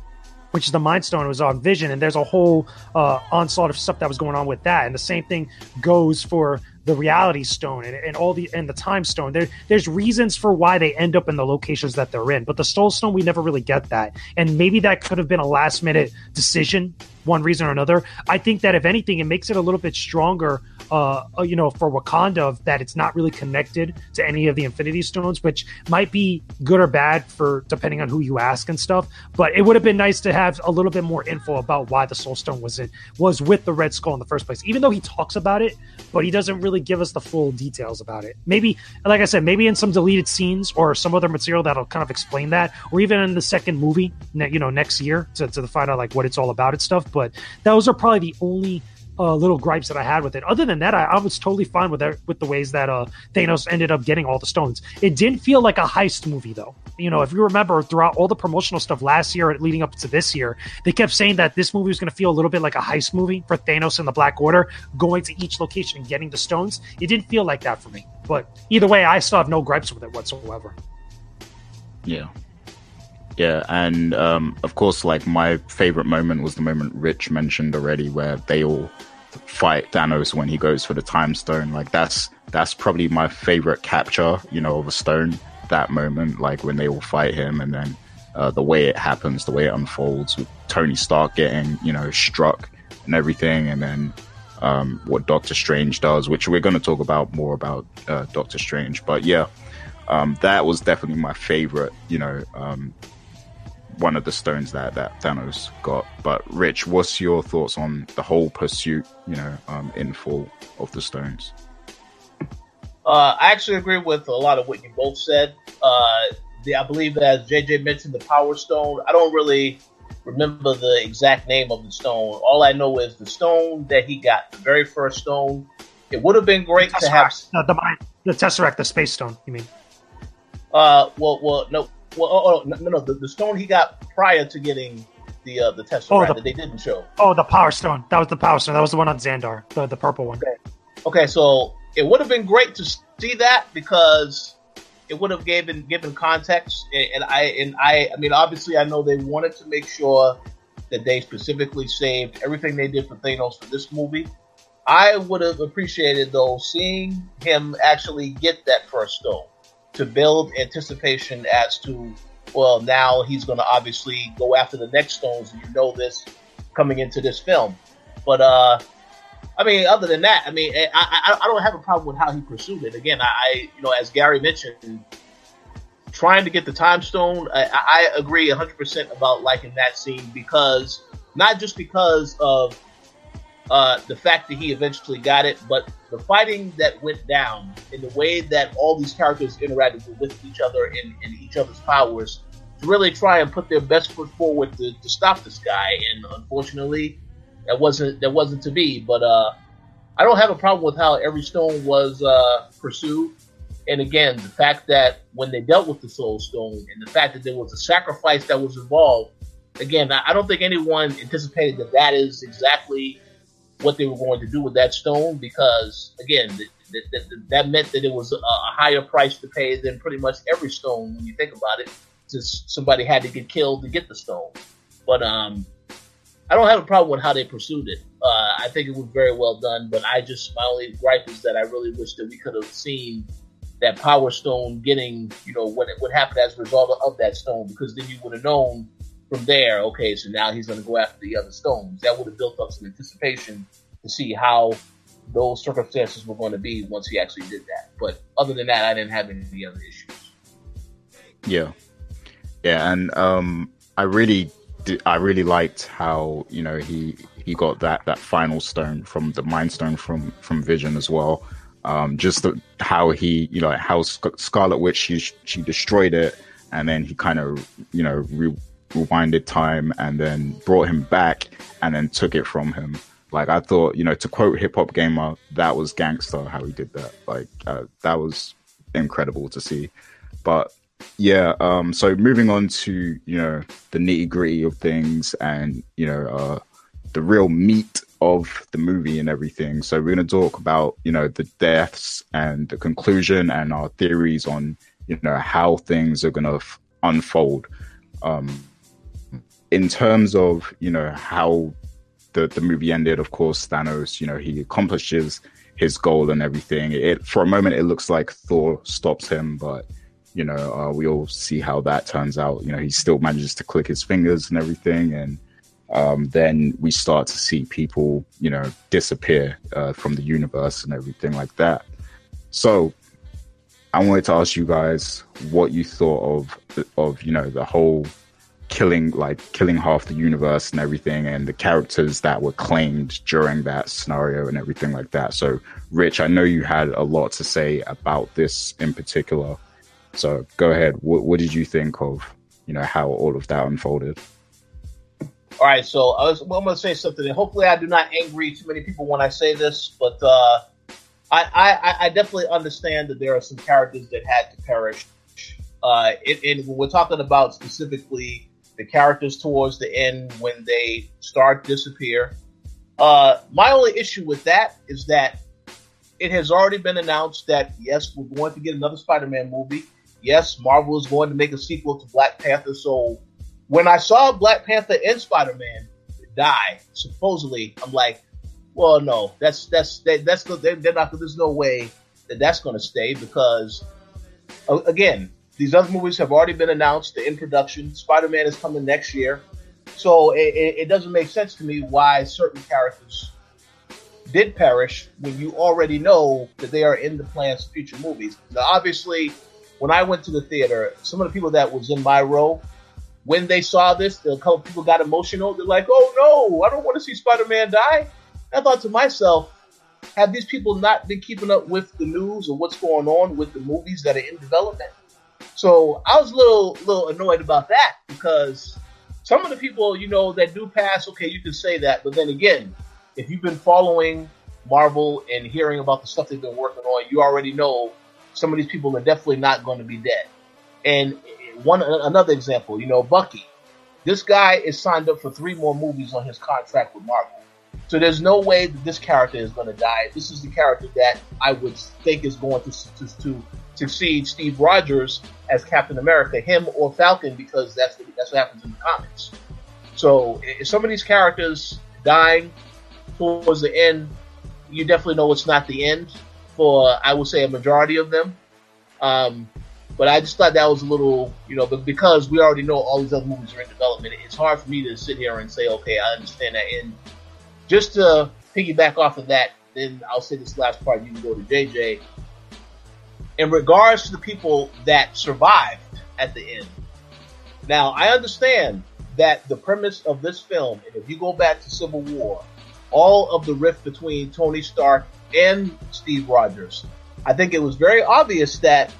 Which is the Mind Stone was on Vision, and there's a whole uh, onslaught of stuff that was going on with that. And the same thing goes for the reality stone and, and all the and the time stone. There, there's reasons for why they end up in the locations that they're in. But the soul stone, we never really get that. And maybe that could have been a last minute decision, one reason or another. I think that if anything, it makes it a little bit stronger uh, uh, you know, for Wakanda that it's not really connected to any of the Infinity Stones, which might be good or bad for depending on who you ask and stuff. But it would have been nice to have a little bit more info about why the Soul Stone was in was with the Red Skull in the first place. Even though he talks about it, but he doesn't really give us the full details about it. Maybe, like I said, maybe in some deleted scenes or some other material that'll kind of explain that, or even in the second movie, you know, next year to, to find out like what it's all about and stuff. But those are probably the only uh, little gripes that I had with it. Other than that, I, I was totally fine with it, with the ways that uh, Thanos ended up getting all the stones. It didn't feel like a heist movie, though. You know, if you remember throughout all the promotional stuff last year leading up to this year, they kept saying that this movie was going to feel a little bit like a heist movie for Thanos and the Black Order, going to each location and getting the stones. It didn't feel like that for me. But either way, I still have no gripes with it whatsoever. Yeah. Yeah, and um, of course, like my favorite moment was the moment Rich mentioned already, where they all fight Thanos when he goes for the time stone. Like that's that's probably my favorite capture, you know, of a stone. That moment, like when they all fight him, and then uh, the way it happens, the way it unfolds, with Tony Stark getting you know struck and everything, and then um, what Doctor Strange does, which we're going to talk about more about uh, Doctor Strange. But yeah, um, that was definitely my favorite, you know, um, one of the stones that that Thanos got. But Rich, what's your thoughts on the whole pursuit? You know, um, in full of the stones. Uh, I actually agree with a lot of what you both said. Uh, the, I believe that as JJ mentioned the Power Stone. I don't really remember the exact name of the stone. All I know is the stone that he got, the very first stone. It would have been great to have no, the, the Tesseract, the Space Stone. You mean? Uh, well, well, no, well, oh, oh no, no, the, the stone he got prior to getting the uh, the test oh, the, that they didn't show. Oh, the Power Stone. That was the Power Stone. That was the one on Xandar, the the purple one. Okay, okay so it would have been great to see that because it would have given given context. And I and I, I mean, obviously, I know they wanted to make sure that they specifically saved everything they did for Thanos for this movie. I would have appreciated though seeing him actually get that first stone to build anticipation as to, well, now he's going to obviously go after the next stones. You know this coming into this film. But, uh, I mean, other than that, I mean, I, I, I don't have a problem with how he pursued it. Again, I, you know, as Gary mentioned, trying to get the time stone, I, I agree 100% about liking that scene because not just because of uh, the fact that he eventually got it, but the fighting that went down and the way that all these characters interacted with each other and, and each other's powers to really try and put their best foot forward to, to stop this guy. And unfortunately, that wasn't that wasn't to be. But uh, I don't have a problem with how every stone was uh, pursued. And again, the fact that when they dealt with the Soul Stone and the fact that there was a sacrifice that was involved, again, I don't think anyone anticipated that that is exactly what they were going to do with that stone because, again, that, meant that it was a, a, higher price to pay than pretty much every stone when you think about it, somebody had to get killed to get the stone. But um, I don't have a problem with how they pursued it. Uh, I think it was very well done, but I just my only gripe is that I really wish that we could have seen that Power Stone getting, you know, what what happened as a result of that stone, because then you would have known from there, okay, so now he's going to go after the other stones. That would have built up some anticipation to see how those circumstances were going to be once he actually did that. But other than that, I didn't have any other issues. Yeah, yeah, and um, I really, did, I really liked how you know he he got that that final stone from the Mind Stone from from Vision as well. Um, just the, how he, you know, how Scarlet Witch she she destroyed it, and then he kind of, you know, re- rewinded time and then brought him back and then took it from him. Like I thought, you know, to quote Hip Hop Gamer, that was gangster how he did that. Like uh, that was incredible to see. But yeah, um, so moving on to you know the nitty gritty of things and you know uh, the real meat of the movie and everything. So we're going to talk about you know the deaths and the conclusion and our theories on you know how things are going to f- unfold. Um, in terms of you know how the the movie ended, of course, Thanos, you know, he accomplishes his goal and everything. It for a moment it looks like Thor stops him, but you know, uh, we all see how that turns out. You know, he still manages to click his fingers and everything, and um, then we start to see people, you know, disappear uh, from the universe and everything like that. So, I wanted to ask you guys what you thought of of you know the whole killing like killing half the universe and everything and the characters that were claimed during that scenario and everything like that. So rich i know you had a lot to say about this in particular. So go ahead. What, what did you think of you know how all of that unfolded? All right so I was, well, i'm to say something and hopefully i do not angry too many people when i say this but uh, I, I, I definitely understand that there are some characters that had to perish. Uh, and we're talking about specifically the characters towards the end when they start disappear. Uh, my only issue with that is that it has already been announced that yes, we're going to get another Spider-Man movie. Yes, Marvel is going to make a sequel to Black Panther. So when I saw Black Panther and Spider-Man die, supposedly, I'm like, well, no, that's that's that, that's they're not. There's no way that that's going to stay because, again, these other movies have already been announced. They're in production. Spider Man is coming next year. So it, it, doesn't make sense to me why certain characters did perish when you already know that they are in the plans for future movies. Now, obviously, when I went to the theater, some of the people that was in my row, when they saw this, a couple people got emotional. They're like, "Oh no, I don't want to see Spider-Man die." I thought to myself, have these people not been keeping up with the news or what's going on with the movies that are in development? So I was a little little annoyed about that because some of the people, you know, that do pass, okay, you can say that, but then again, if you've been following Marvel and hearing about the stuff they've been working on, you already know some of these people are definitely not going to be dead. And one another example, you know, Bucky. This guy is signed up for three more movies on his contract with Marvel. So there's no way that this character is going to die. This is the character that I would think is going to, to, to succeed Steve Rogers as Captain America, him or Falcon, because that's what, that's what happens in the comics. So if some of these characters dying towards the end, you definitely know it's not the end for I would say a majority of them. Um, but I just thought that was a little, you know, but because we already know all these other movies are in development, it's hard for me to sit here and say, okay, I understand that. And just to piggyback off of that, then I'll say this last part. You can go to JJ in regards to the people that survived at the end. Now, I understand that the premise of this film, and if you go back to Civil War, all of the rift between Tony Stark and Steve Rogers, I think it was very obvious that,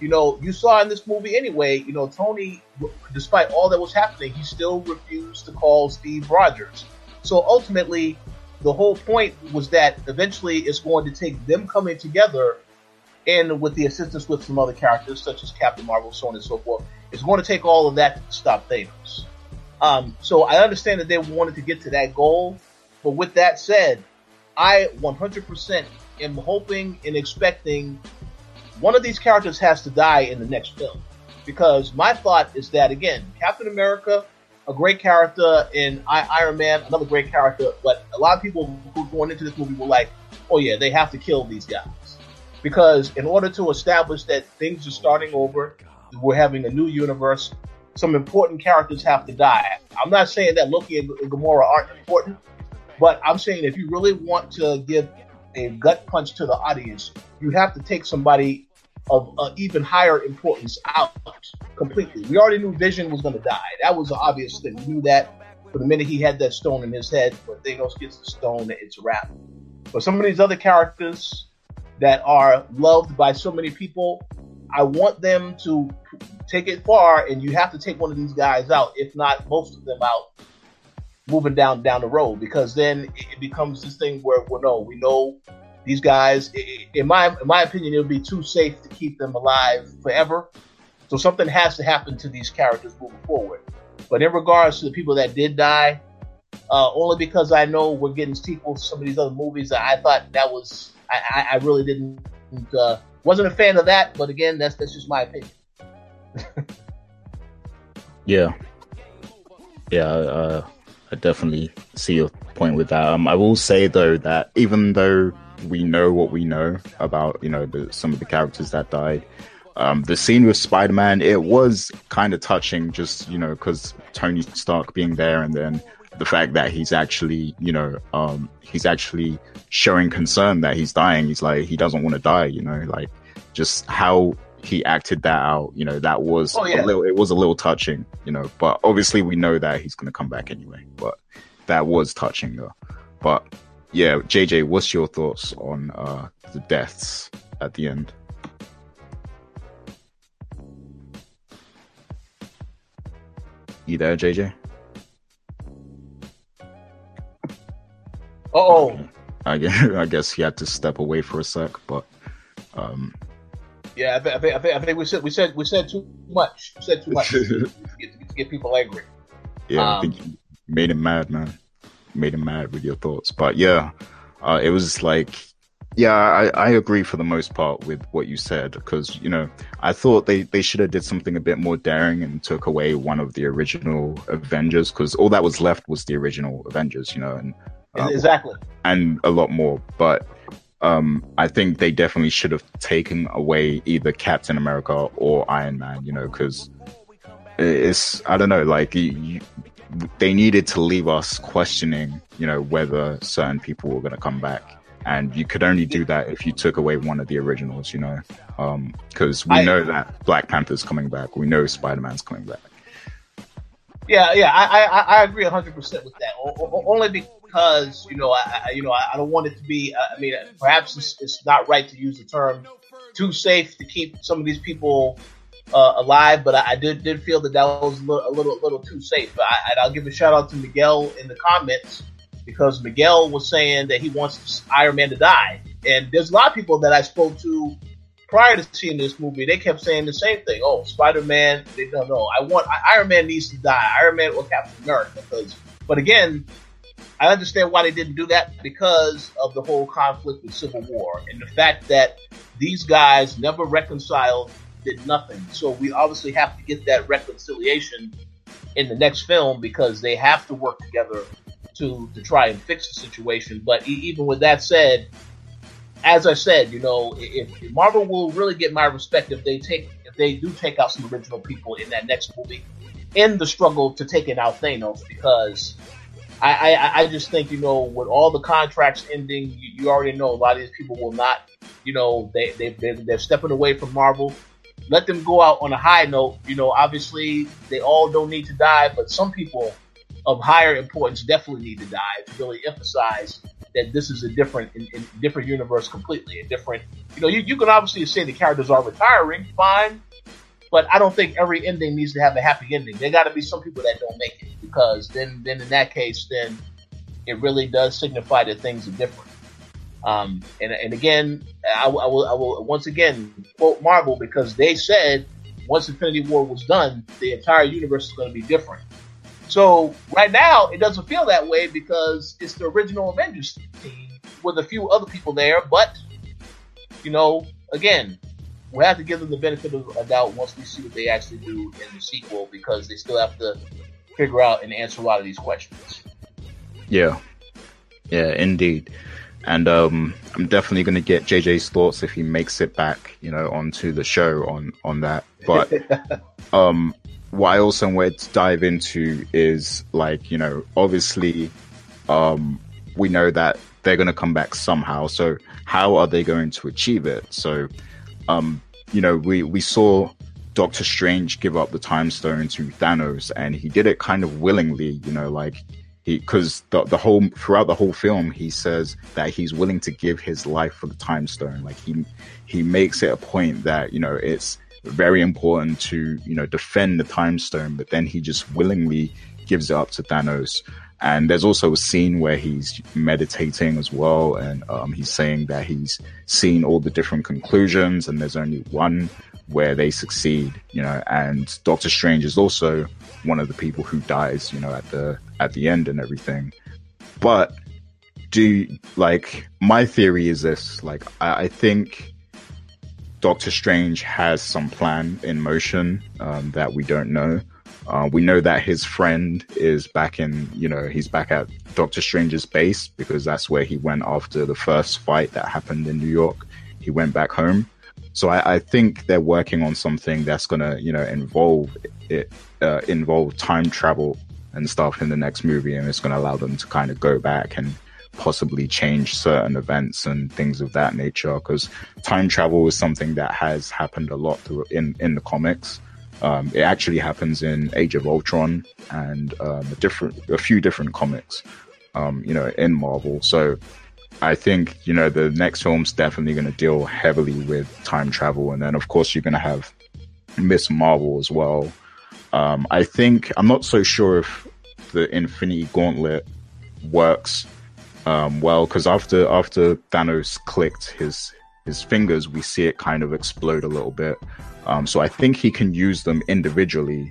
you know, you saw in this movie anyway, you know, Tony, despite all that was happening, he still refused to call Steve Rogers. So ultimately, the whole point was that eventually it's going to take them coming together and with the assistance with some other characters such as Captain Marvel, so on and so forth, it's going to take all of that to stop Thanos. Um, so I understand that they wanted to get to that goal, but with that said, I 100% am hoping and expecting one of these characters has to die in the next film. Because my thought is that again, Captain America, a great character, and Iron Man, another great character, but a lot of people who going into this movie were like, oh yeah, they have to kill these guys because in order to establish that things are starting over, we're having a new universe. Some important characters have to die. I'm not saying that Loki and Gamora aren't important, but I'm saying if you really want to give a gut punch to the audience, you have to take somebody of uh, even higher importance out completely. We already knew Vision was going to die. That was an obvious thing. We knew that for the minute he had that stone in his head. When Thanos gets the stone, it's wrapped. But some of these other characters, that are loved by so many people. I want them to take it far, and you have to take one of these guys out, if not most of them out, moving down down the road because then it, becomes this thing where well no we know these guys in my in my opinion it would be too safe to keep them alive forever so something has to happen to these characters moving forward but in regards to the people that did die uh, only because I know we're getting sequels to some of these other movies that I thought that was I, I really didn't uh, wasn't a fan of that but again that's that's just my opinion yeah yeah uh I definitely see your point with that. Um, I will say though that even though we know what we know about you know the, some of the characters that died, um, the scene with Spider-Man it was kind of touching, just you know because Tony Stark being there and then the fact that he's actually you know um, he's actually showing concern that he's dying. He's like he doesn't want to die, you know, like just how he acted that out. You know, that was oh, yeah. a little, it was a little touching, you know, but obviously we know that he's going to come back anyway, but that was touching though. But yeah, JJ, what's your thoughts on, uh, the deaths at the end? You there, JJ? Oh, I guess, I guess he had to step away for a sec, but um, yeah, I think, I think, I think we said we said we said too much. We said too much to, get, to get people angry. Yeah, um, I think you made him mad, man. Made him mad with your thoughts. But yeah, uh, it was like, yeah, I, I agree for the most part with what you said because you know I thought they they should have did something a bit more daring and took away one of the original Avengers because all that was left was the original Avengers, you know, and uh, exactly, and a lot more, but um, I think they definitely should have taken away either Captain America or Iron Man, you know, because it's, I don't know, like, you, they needed to leave us questioning, you know, whether certain people were going to come back. And you could only do that if you took away one of the originals, you know, because um, we I, know that Black Panther's coming back. We know Spider Man's coming back. Yeah, yeah, I, I, I agree 100% with that. O- only because because you know I, you know I don't want it to be. Uh, I mean, perhaps it's, it's, not right to use the term too safe to keep some of these people uh, alive, but I, I, did did feel that that was a little a little, little too safe. I, I'll give a shout out to Miguel in the comments because Miguel was saying that he wants Iron Man to die, and there's a lot of people that I spoke to prior to seeing this movie, they kept saying the same thing. Oh, Spider Man, they don't know. I want Iron Man needs to die. Iron Man or Captain America, because. But again, I understand why they didn't do that because of the whole conflict with Civil War and the fact that these guys never reconciled, did nothing. So we obviously have to get that reconciliation in the next film because they have to work together to to try and fix the situation. But even with that said, as I said, you know, if, if Marvel will really get my respect if they take if they do take out some original people in that next movie in the struggle to taking out Thanos because I, I, I just think you know with all the contracts ending, you, you, already know a lot of these people will not, you know, they they they're, they're stepping away from Marvel. Let them go out on a high note. You know, obviously they all don't need to die, but some people of higher importance definitely need to die to really emphasize that this is a different, in, in different universe completely, a different. You know, you, you can obviously say the characters are retiring, fine, but I don't think every ending needs to have a happy ending. There got to be some people that don't make it because then, then in that case, then it really does signify that things are different. Um, and, and again, I, I, will, I will once again quote Marvel because they said once Infinity War was done, the entire universe is going to be different. So right now, it doesn't feel that way because it's the original Avengers team with a few other people there. But you know, again, we have to give them the benefit of a doubt once we see what they actually do in the sequel because they still have to figure out and answer a lot of these questions. Yeah, yeah, indeed. And um, I'm definitely going to get JJ's thoughts if he makes it back, you know, onto the show on on that. But um, what I also wanted to dive into is like, you know, obviously, um, we know that they're going to come back somehow. So how are they going to achieve it? So um, you know, we, we saw Doctor Strange give up the time stone to Thanos and he did it kind of willingly, you know, like he, cause the, the whole, throughout the whole film, he says that he's willing to give his life for the time stone. Like he, he makes it a point that, you know, it's very important to, you know, defend the time stone, but then he just willingly gives it up to Thanos. And there's also a scene where he's meditating as well, and um, he's saying that he's seen all the different conclusions, and there's only one where they succeed, you know. And Doctor Strange is also one of the people who dies, you know, at the at the end and everything. But do like my theory is this: like I, I think Doctor Strange has some plan in motion um, that we don't know. Uh, we know that his friend is back in, you know, he's back at Doctor Strange's base because that's where he went after the first fight that happened in New York. He went back home. So I, I think they're working on something that's going to, you know, involve it, uh, involve time travel and stuff in the next movie. And it's going to allow them to kind of go back and possibly change certain events and things of that nature. Because time travel is something that has happened a lot in, in the comics. Um, it actually happens in Age of Ultron and um, a different, a few different comics, um, you know, in Marvel. So I think you know the next film's definitely going to deal heavily with time travel, and then of course you're going to have Miss Marvel as well. Um, I think I'm not so sure if the Infinity Gauntlet works um, well because after after Thanos clicked his his fingers, we see it kind of explode a little bit. Um, so I think he can use them individually,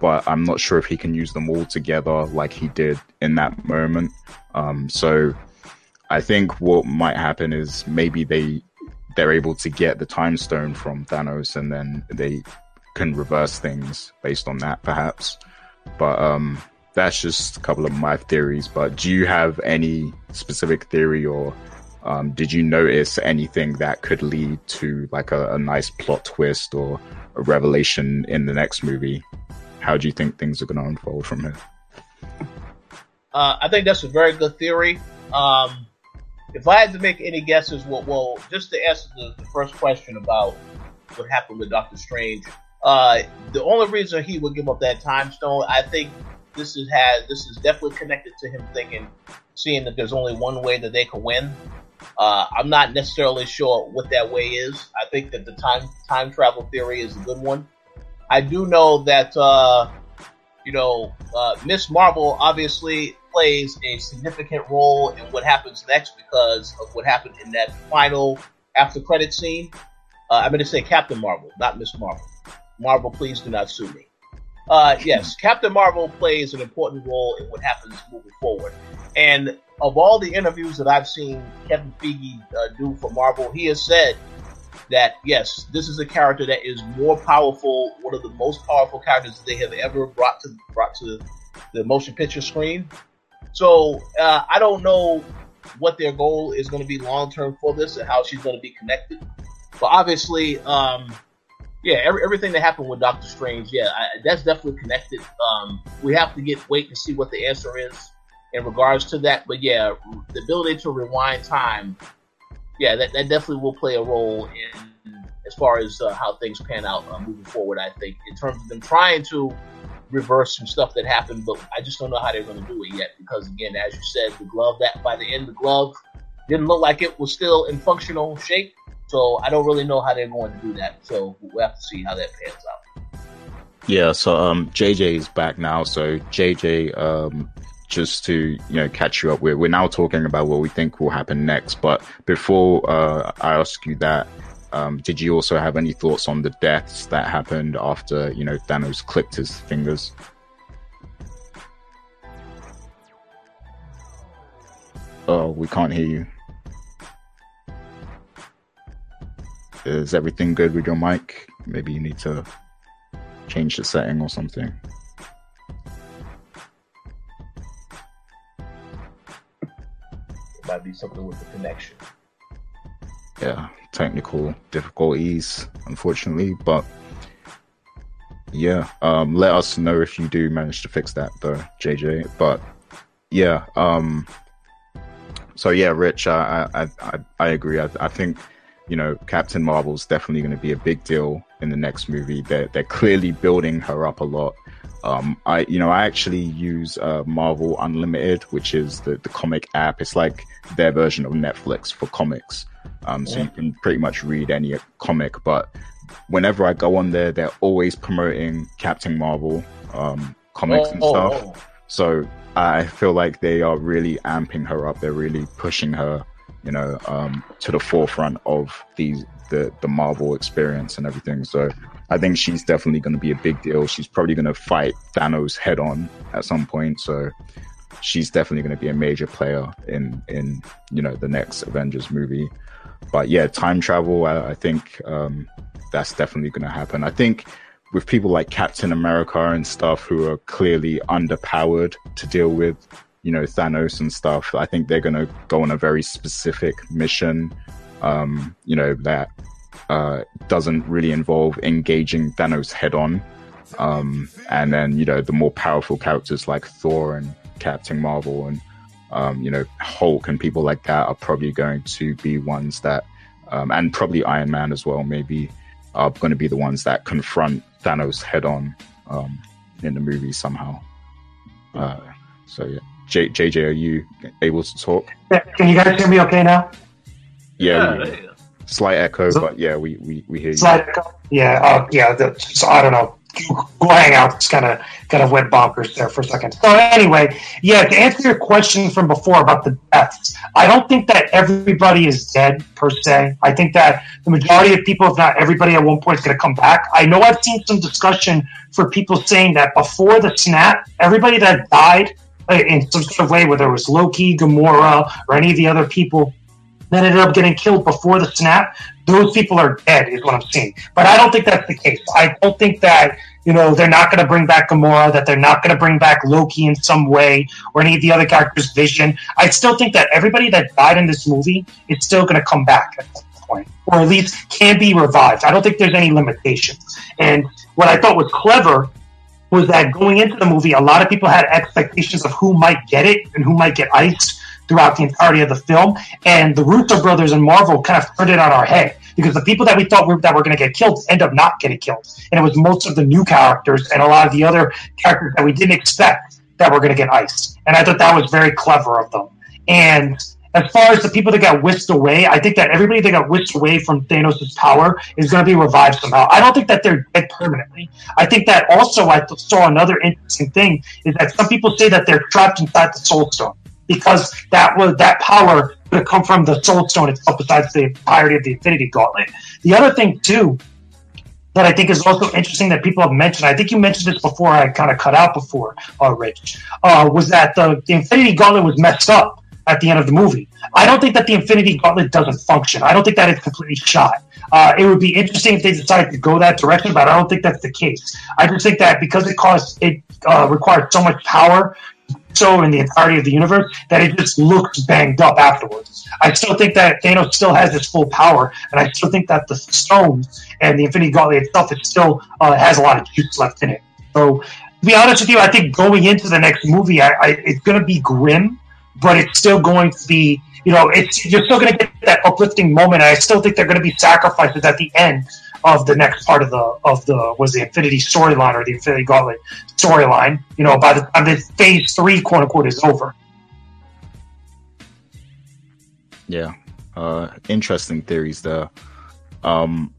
but I'm not sure if he can use them all together like he did in that moment. Um, so I think what might happen is maybe they they're able to get the time stone from Thanos and then they can reverse things based on that perhaps. But um that's just a couple of my theories. But do you have any specific theory or um, did you notice anything that could lead to like a, a, nice plot twist or a revelation in the next movie? How do you think things are going to unfold from here? Uh, I think that's a very good theory. Um, if I had to make any guesses, well, well just to answer the, the, first question about what happened with Doctor Strange, uh, the only reason he would give up that time stone, I think this is has this is definitely connected to him thinking, seeing that there's only one way that they can win, uh, I'm not necessarily sure what that way is. I think that the time time travel theory is a good one. I do know that uh, you know uh, Miss Marvel obviously plays a significant role in what happens next because of what happened in that final after credit scene. Uh, I'm going to say Captain Marvel, not Miss Marvel. Marvel, please do not sue me. Uh, yes, Captain Marvel plays an important role in what happens moving forward. And of all the interviews that I've seen Kevin Feige uh, do for Marvel, he has said that yes, this is a character that is more powerful, one of the most powerful characters they have ever brought to brought to the motion picture screen. So uh, I don't know what their goal is going to be long term for this and how she's going to be connected. But obviously, um, yeah, every, everything that happened with Doctor Strange, yeah, I, that's definitely connected. Um, we have to get wait to see what the answer is in regards to that. But yeah, the ability to rewind time, yeah, that, that definitely will play a role in as far as uh, how things pan out uh, moving forward. I think in terms of them trying to reverse some stuff that happened, but I just don't know how they're going to do it yet because again, as you said, the glove that by the end the glove didn't look like it was still in functional shape. So I don't really know how they're going to do that. So we'll have to see how that pans out. Yeah, so um, JJ is back now. So JJ, um, just to you know catch you up, we're we're now talking about what we think will happen next. But before uh, I ask you that, um, did you also have any thoughts on the deaths that happened after you know Thanos clicked his fingers? Oh, we can't hear you. Is everything good with your mic? Maybe you need to change the setting or something. Be something with the connection. Yeah, technical difficulties, unfortunately, but yeah, um, let us know if you do manage to fix that though, JJ. But yeah, um, so yeah, Rich, I I I, I agree. I, I think you know Captain Marvel's definitely going to be a big deal in the next movie. They're they're clearly building her up a lot. Um, I, you know, I actually use uh, Marvel Unlimited, which is the, the comic app. It's like their version of Netflix for comics. Um, so you can pretty much read any comic, but whenever I go on there, they're always promoting Captain Marvel um, comics oh, and stuff. Oh, oh. So I feel like they are really amping her up. They're really pushing her, you know, um, to the forefront of these the the Marvel experience and everything. So I think she's definitely going to be a big deal. She's probably going to fight Thanos head on at some point. So she's definitely going to be a major player in in you know the next Avengers movie. But yeah, time travel. I, I think um, that's definitely going to happen. I think with people like Captain America and stuff who are clearly underpowered to deal with, you know, Thanos and stuff. I think they're going to go on a very specific mission, um, you know, that uh, doesn't really involve engaging Thanos head on. Um, and then, you know, the more powerful characters like Thor and Captain Marvel and, um, you know, Hulk and people like that are probably going to be ones that, um, and probably Iron Man as well, maybe are going to be the ones that confront Thanos head on um, in the movie somehow. Uh, so yeah, J- JJ, are you able to talk? Can you guys hear me okay now? Yeah, yeah, we, slight echo, so, but yeah, we we, we hear you. Slight echo. Yeah, uh, yeah. The, so I don't know. Go hang out. It's kind of kind of went bonkers there for a second. So anyway, yeah. To answer your question from before about the deaths, I don't think that everybody is dead per se. I think that the majority of people, if not everybody, at one point is going to come back. I know I've seen some discussion for people saying that before the snap, everybody that died Uh, in some sort of way, whether it was Loki, Gamora, or any of the other people that ended up getting killed before the snap, those people are dead, is what I'm seeing. But I don't think that's the case. I don't think that, you know, they're not going to bring back Gamora, that they're not going to bring back Loki in some way, or any of the other characters' vision. I still think that everybody that died in this movie is still going to come back at some point, or at least can be revived. I don't think there's any limitations. And what I thought was clever was that going into the movie, a lot of people had expectations of who might get it and who might get iced throughout the entirety of the film. And the Russo brothers and Marvel kind of turned it on our head because the people that we thought were, that were going to get killed end up not getting killed. And it was most of the new characters and a lot of the other characters that we didn't expect that were going to get iced. And I thought that was very clever of them. And as far as the people that got whisked away, I think that everybody that got whisked away from Thanos' power is going to be revived somehow. I don't think that they're dead permanently. I think that also I saw another interesting thing is that some people say that they're trapped inside the Soul Stone because that was that power would have come from the Soul Stone itself, besides the entirety of the Infinity Gauntlet. The other thing too that I think is also interesting that people have mentioned. I think you mentioned this before. I kind of cut out before, uh, Rich, uh, was that the, the Infinity Gauntlet was messed up at the end of the movie. I don't think that the Infinity Gauntlet doesn't function. I don't think that it's completely shot. Uh, it would be interesting if they decided to go that direction, but I don't think that's the case. I just think that because it costs, it uh, required so much power so in the entirety of the universe that it just looks banged up afterwards. I still think that Thanos still has his full power, and I still think that the stones and the Infinity Gauntlet itself it still uh, has a lot of juice left in it. So, to be honest with you, I think going into the next movie, I, I, it's going to be grim, but it's still going to be, you know, it's you're still going to get that uplifting moment. I still think they're going to be sacrifices at the end of the next part of the of the was the Infinity storyline or the Infinity Gauntlet storyline. You know, by the time the Phase Three quote unquote is over. Yeah, uh, interesting theories there. Um,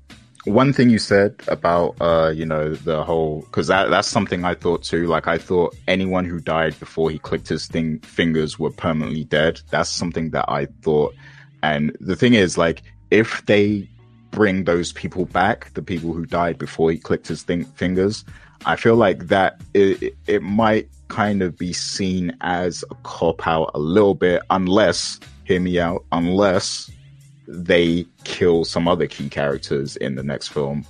one thing you said about uh, you know the whole because that that's something I thought too. Like I thought anyone who died before he clicked his thing fingers were permanently dead. That's something that I thought. And the thing is, like, if they bring those people back, the people who died before he clicked his thing- fingers, I feel like that it, it might kind of be seen as a cop out a little bit, unless, hear me out, unless they kill some other key characters in the next film.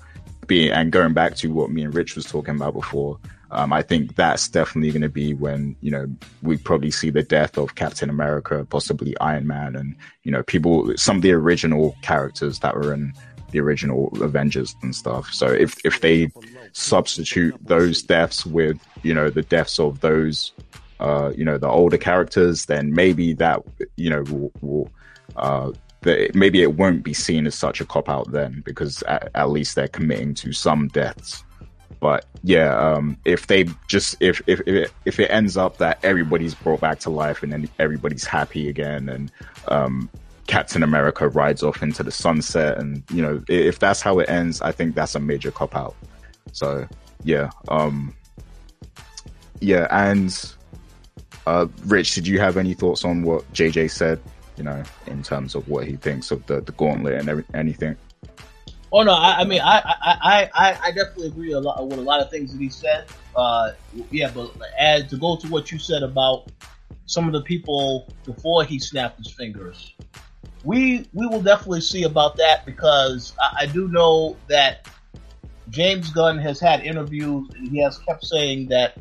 And going back to what me and Rich was talking about before, um, I think that's definitely going to be when you know we probably see the death of Captain America, possibly Iron Man, and you know people, some of the original characters that were in the original Avengers and stuff. So if if they substitute those deaths with you know the deaths of those uh, you know the older characters, then maybe that you know will, will uh, the, maybe it won't be seen as such a cop out then because at, at least they're committing to some deaths. But yeah, um, if they just if if if it, if it ends up that everybody's brought back to life and then everybody's happy again and um, Captain America rides off into the sunset, and you know, if that's how it ends, I think that's a major cop out. So yeah, um, yeah, and Uh, Rich, did you have any thoughts on what JJ said? You know, in terms of what he thinks of the the gauntlet and every, anything. Oh no, I, I mean, I, I, I, I definitely agree a lot with a lot of things that he said. Uh, yeah, but add to go to what you said about some of the people before he snapped his fingers. We we will definitely see about that because I, I do know that James Gunn has had interviews and he has kept saying that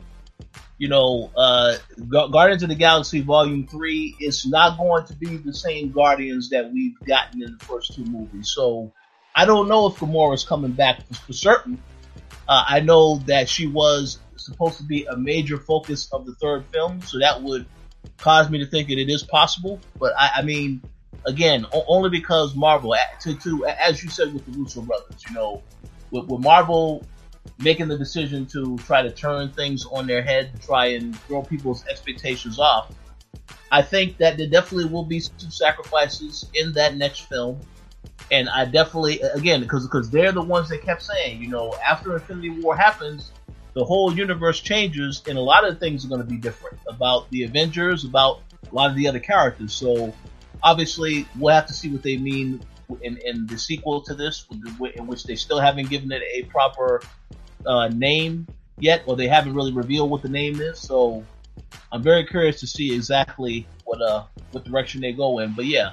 you know uh, Guardians of the Galaxy Volume Three is not going to be the same Guardians that we've gotten in the first two movies. So I don't know if Gamora is coming back for, for certain. Uh, I know that she was supposed to be a major focus of the third film, so that would cause me to think that it is possible. But I, I mean, again, o- only because Marvel, to, to as you said with the Russo brothers, you know, with, with Marvel making the decision to try to turn things on their head, try and throw people's expectations off. I think that there definitely will be some sacrifices in that next film and I definitely again because because they're the ones that kept saying, you know, after Infinity War happens, the whole universe changes, and a lot of things are going to be different about the Avengers, about a lot of the other characters. So obviously, we'll have to see what they mean in, in the sequel to this, in which they still haven't given it a proper uh, name yet, or they haven't really revealed what the name is. So I'm very curious to see exactly what uh what direction they go in. But yeah,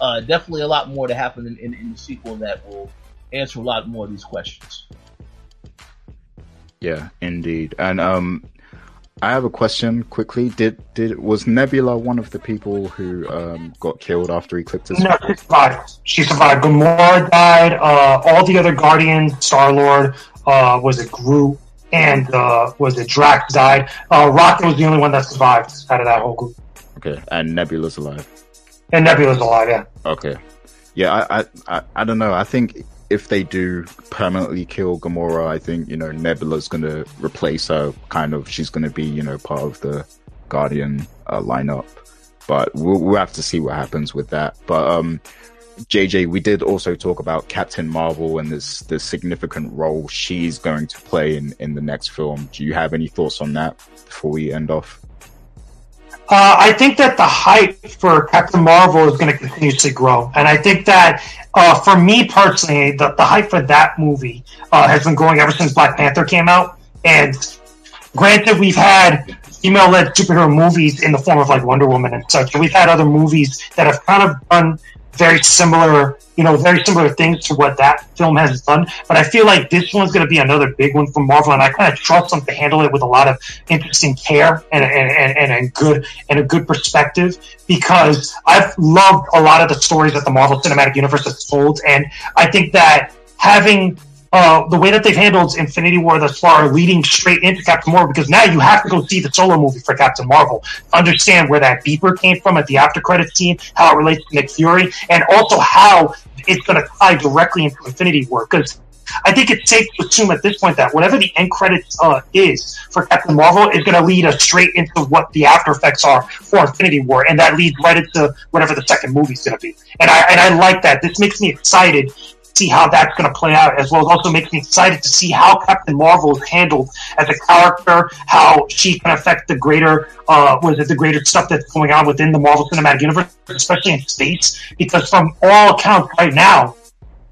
uh, definitely a lot more to happen in, in, in, the sequel that will answer a lot more of these questions. Yeah, indeed. And um, I have a question quickly. Did did was Nebula one of the people who um, got killed after Eclipse? No, she survived. She survived. Gamora died. Uh, all the other Guardians, Star Lord, uh, was it Groot, and uh, was it Drax died. Uh, Rocket was the only one that survived out of that whole group. Okay, and Nebula's alive. And Nebula's alive, yeah. Okay. Yeah, I, I, I, don't know. I think if they do permanently kill Gamora, I think, you know, Nebula's going to replace her. Kind of, she's going to be, you know, part of the Guardian uh, lineup. But we'll, we'll have to see what happens with that. But, um, JJ, we did also talk about Captain Marvel and this the significant role she's going to play in, in the next film. Do you have any thoughts on that before we end off? Uh, I think that the hype for Captain Marvel is going to continuously grow, and I think that uh, for me personally, the, the hype for that movie uh, has been growing ever since Black Panther came out. And granted, we've had female-led superhero movies in the form of like Wonder Woman and such. We've had other movies that have kind of done very similar, you know, very similar things to what that film has done. But I feel like this one's going to be another big one from Marvel, and I kind of trust them to handle it with a lot of interesting care and and, and, and, and good and a good perspective because I've loved a lot of the stories that the Marvel Cinematic Universe has told, and I think that having uh, the way that they've handled Infinity War thus far, leading straight into Captain Marvel, because now you have to go see the solo movie for Captain Marvel, understand where that beeper came from at the after credit scene, how it relates to Nick Fury, and also how it's going to tie directly into Infinity War. Because I think it's safe to assume at this point that whatever the end credits uh, is for Captain Marvel is going to lead us straight into what the after effects are for Infinity War, and that leads right into whatever the second movie is going to be. And I and I like that. This makes me excited see how that's going to play out, as well as also makes me excited to see how Captain Marvel is handled as a character, how she can affect the greater, uh, was it the greater stuff that's going on within the Marvel Cinematic Universe, especially in space, because from all accounts right now,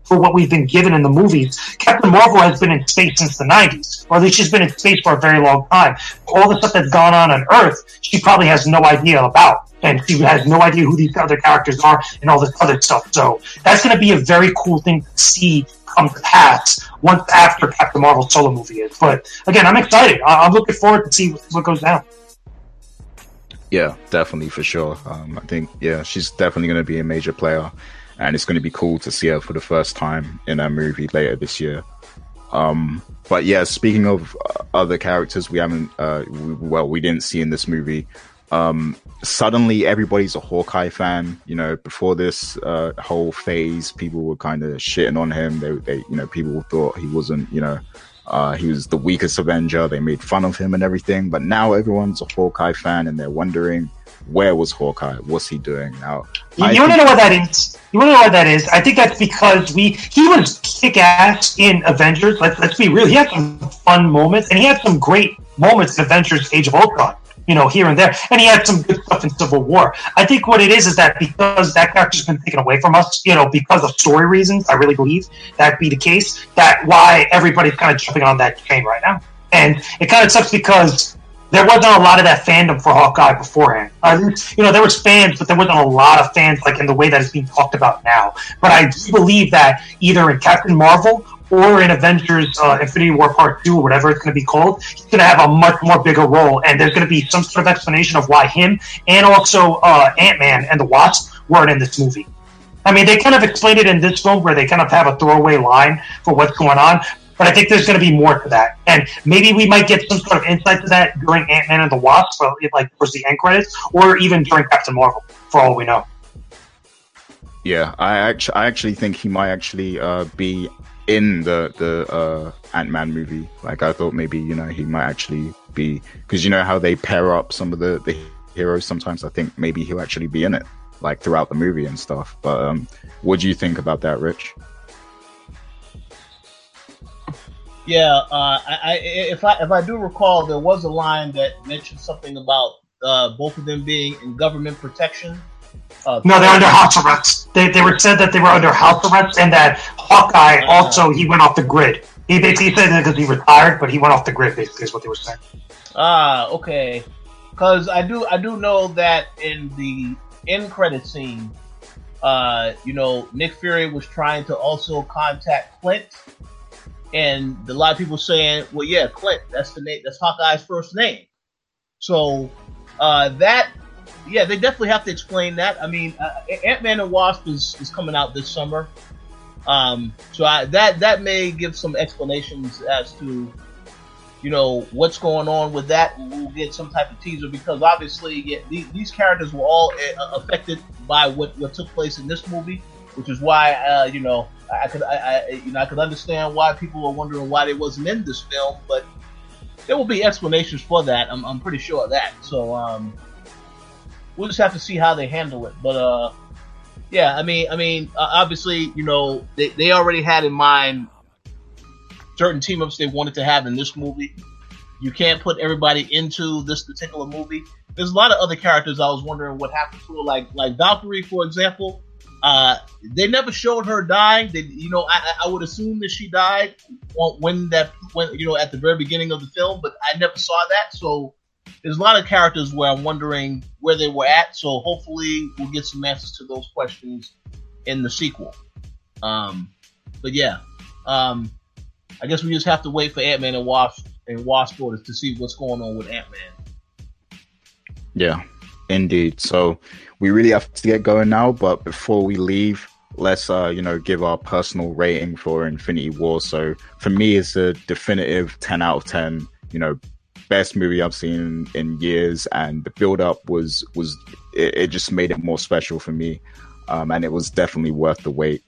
for what we've been given in the movies, Captain Marvel has been in space since the 90s, or at least she's been in space for a very long time. All the stuff that's gone on on Earth, she probably has no idea about and she has no idea who these other characters are and all this other stuff. So that's going to be a very cool thing to see come to pass once after Captain Marvel solo movie is. But again, I'm excited. I'm looking forward to see what goes down. Yeah, definitely for sure. Um, I think yeah, she's definitely going to be a major player, and it's going to be cool to see her for the first time in a movie later this year. Um, but yeah, speaking of other characters, we haven't uh, we, well, we didn't see in this movie. Um, suddenly everybody's a Hawkeye fan. You know, before this uh, whole phase, people were kind of shitting on him. They, they, you know, people thought he wasn't, you know, uh, he was the weakest Avenger. They made fun of him and everything. But now everyone's a Hawkeye fan, and they're wondering where was Hawkeye? What's he doing now? You, you want to know what that is? You want to know what that is? I think that's because we he was kick ass in Avengers. Let's let's be real. He had some fun moments, and he had some great moments in Avengers: Age of Ultron you know, here and there. And he had some good stuff in Civil War. I think what it is is that because that character's been taken away from us, you know, because of story reasons, I really believe that be the case. That why everybody's kind of jumping on that train right now. And it kind of sucks because there wasn't a lot of that fandom for Hawkeye beforehand. Uh, you know, there was fans, but there wasn't a lot of fans like in the way that it's being talked about now. But I do believe that either in Captain Marvel or in Avengers uh, Infinity War Part 2 or whatever it's going to be called, he's going to have a much more bigger role. And there's going to be some sort of explanation of why him and also uh, Ant Man and the Wasp weren't in this movie. I mean, they kind of explained it in this film where they kind of have a throwaway line for what's going on, but I think there's going to be more to that. And maybe we might get some sort of insight to that during Ant Man and the Wasp, like towards the end credits, or even during Captain Marvel, for all we know. Yeah, I actually, I actually think he might actually uh, be in the the uh, Ant Man movie. Like I thought maybe you know he might actually be because you know how they pair up some of the the heroes sometimes. I think maybe he'll actually be in it like throughout the movie and stuff. But um, what do you think about that, Rich? Yeah, uh, I, I, if I if I do recall, there was a line that mentioned something about uh, both of them being in government protection. Uh, no, they're under house arrest. They, they were said that they were under house arrest, and that Hawkeye uh, also he went off the grid. He basically said that because he retired, but he went off the grid. Basically, is what they were saying. Ah, okay. Because I do I do know that in the end credit scene, uh, you know, Nick Fury was trying to also contact Clint and a lot of people saying, well, yeah, Clint, that's the name, that's Hawkeye's first name. So uh, that, yeah, they definitely have to explain that. I mean, uh, Ant Man and Wasp is, is coming out this summer, um, so I, that that may give some explanations as to, you know, what's going on with that. We'll get some type of teaser because obviously, yeah, these, these characters were all uh, affected by what what took place in this movie, which is why, uh, you know I could, I, I, you know, I could understand why people were wondering why they wasn't in this film, but there will be explanations for that. I'm, I'm pretty sure of that. So, um, we'll just have to see how they handle it. But, uh, yeah, I mean, I mean, uh, obviously, you know, they, they already had in mind certain team ups they wanted to have in this movie. You can't put everybody into this particular movie. There's a lot of other characters I was wondering what happened to, like like Valkyrie, for example. Uh, they never showed her dying. They, you know, I, I would assume that she died when that, when you know, at the very beginning of the film, but I never saw that. So there's a lot of characters where I'm wondering where they were at. So hopefully we'll get some answers to those questions in the sequel. Um, but yeah, um, I guess we just have to wait for Ant Man and Wasp and Wasp to see what's going on with Ant Man. Yeah, indeed. So we really have to get going now. But before we leave, let's uh, you know give our personal rating for Infinity War. So for me, it's a definitive ten out of ten. You know, best movie I've seen in years, and the build up was was it, it, just made it more special for me, um, and it was definitely worth the wait.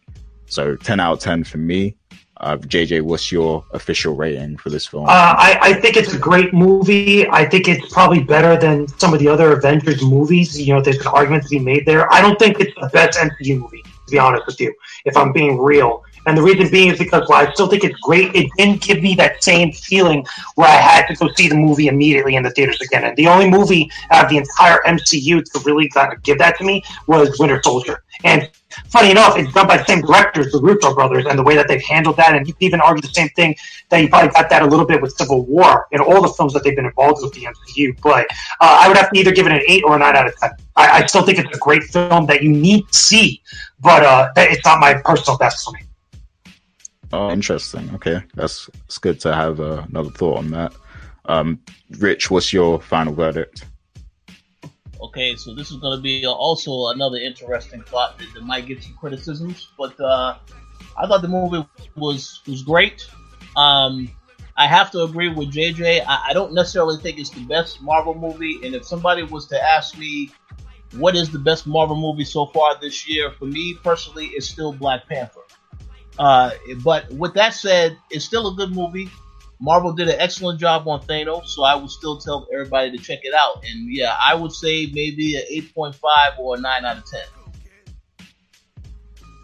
So ten out of ten for me. Uh, JJ, what's your official rating for this film? Uh, I, I, think it's a great movie. I think it's probably better than some of the other Avengers movies. You know, there's an argument to be made there. I don't think it's the best MCU movie, to be honest with you, if I'm being real. And the reason being is because while I still think it's great, it didn't give me that same feeling where I had to go see the movie immediately in the theaters again. And the only movie out of the entire MCU to really kind of give that to me was Winter Soldier. And funny enough, it's done by the same directors, the Russo brothers, and the way that they've handled that. And you can even argue the same thing that you probably got that a little bit with Civil War in all the films that they've been involved with the MCU. But uh, I would have to either give it an eight or a nine out of ten. I, I still think it's a great film that you need to see, but uh, it's not my personal best for me. Oh, interesting. Okay, that's it's good to have uh, another thought on that. Um, Rich, what's your final verdict? Okay, so this is going to be also another interesting plot that, that might get some criticisms, but uh, I thought the movie was was great. Um, I have to agree with JJ. I, I, don't necessarily think it's the best Marvel movie, and if somebody was to ask me what is the best Marvel movie so far this year, for me personally, it's still Black Panther. Uh, but with that said, it's still a good movie. Marvel did an excellent job on Thanos, so I would still tell everybody to check it out. And yeah, I would say maybe an 8.5 or a 9 out of 10.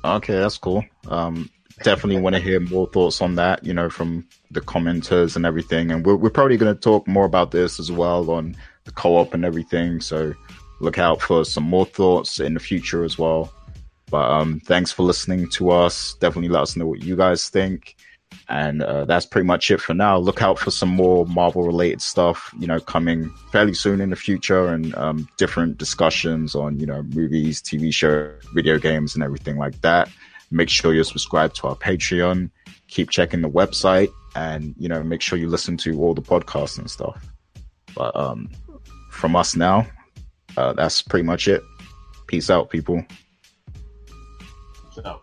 Okay, that's cool. Um, definitely want to hear more thoughts on that, you know, from the commenters and everything. And we're, we're probably going to talk more about this as well on the co-op and everything. So look out for some more thoughts in the future as well. But um, thanks for listening to us. Definitely let us know what you guys think. And uh, that's pretty much it for now. Look out for some more Marvel related stuff, you know, coming fairly soon in the future and um, different discussions on, you know, movies, TV show, video games, and everything like that. Make sure you're subscribed to our Patreon. Keep checking the website and, you know, make sure you listen to all the podcasts and stuff. But um, from us now, uh, that's pretty much it. Peace out, people. So.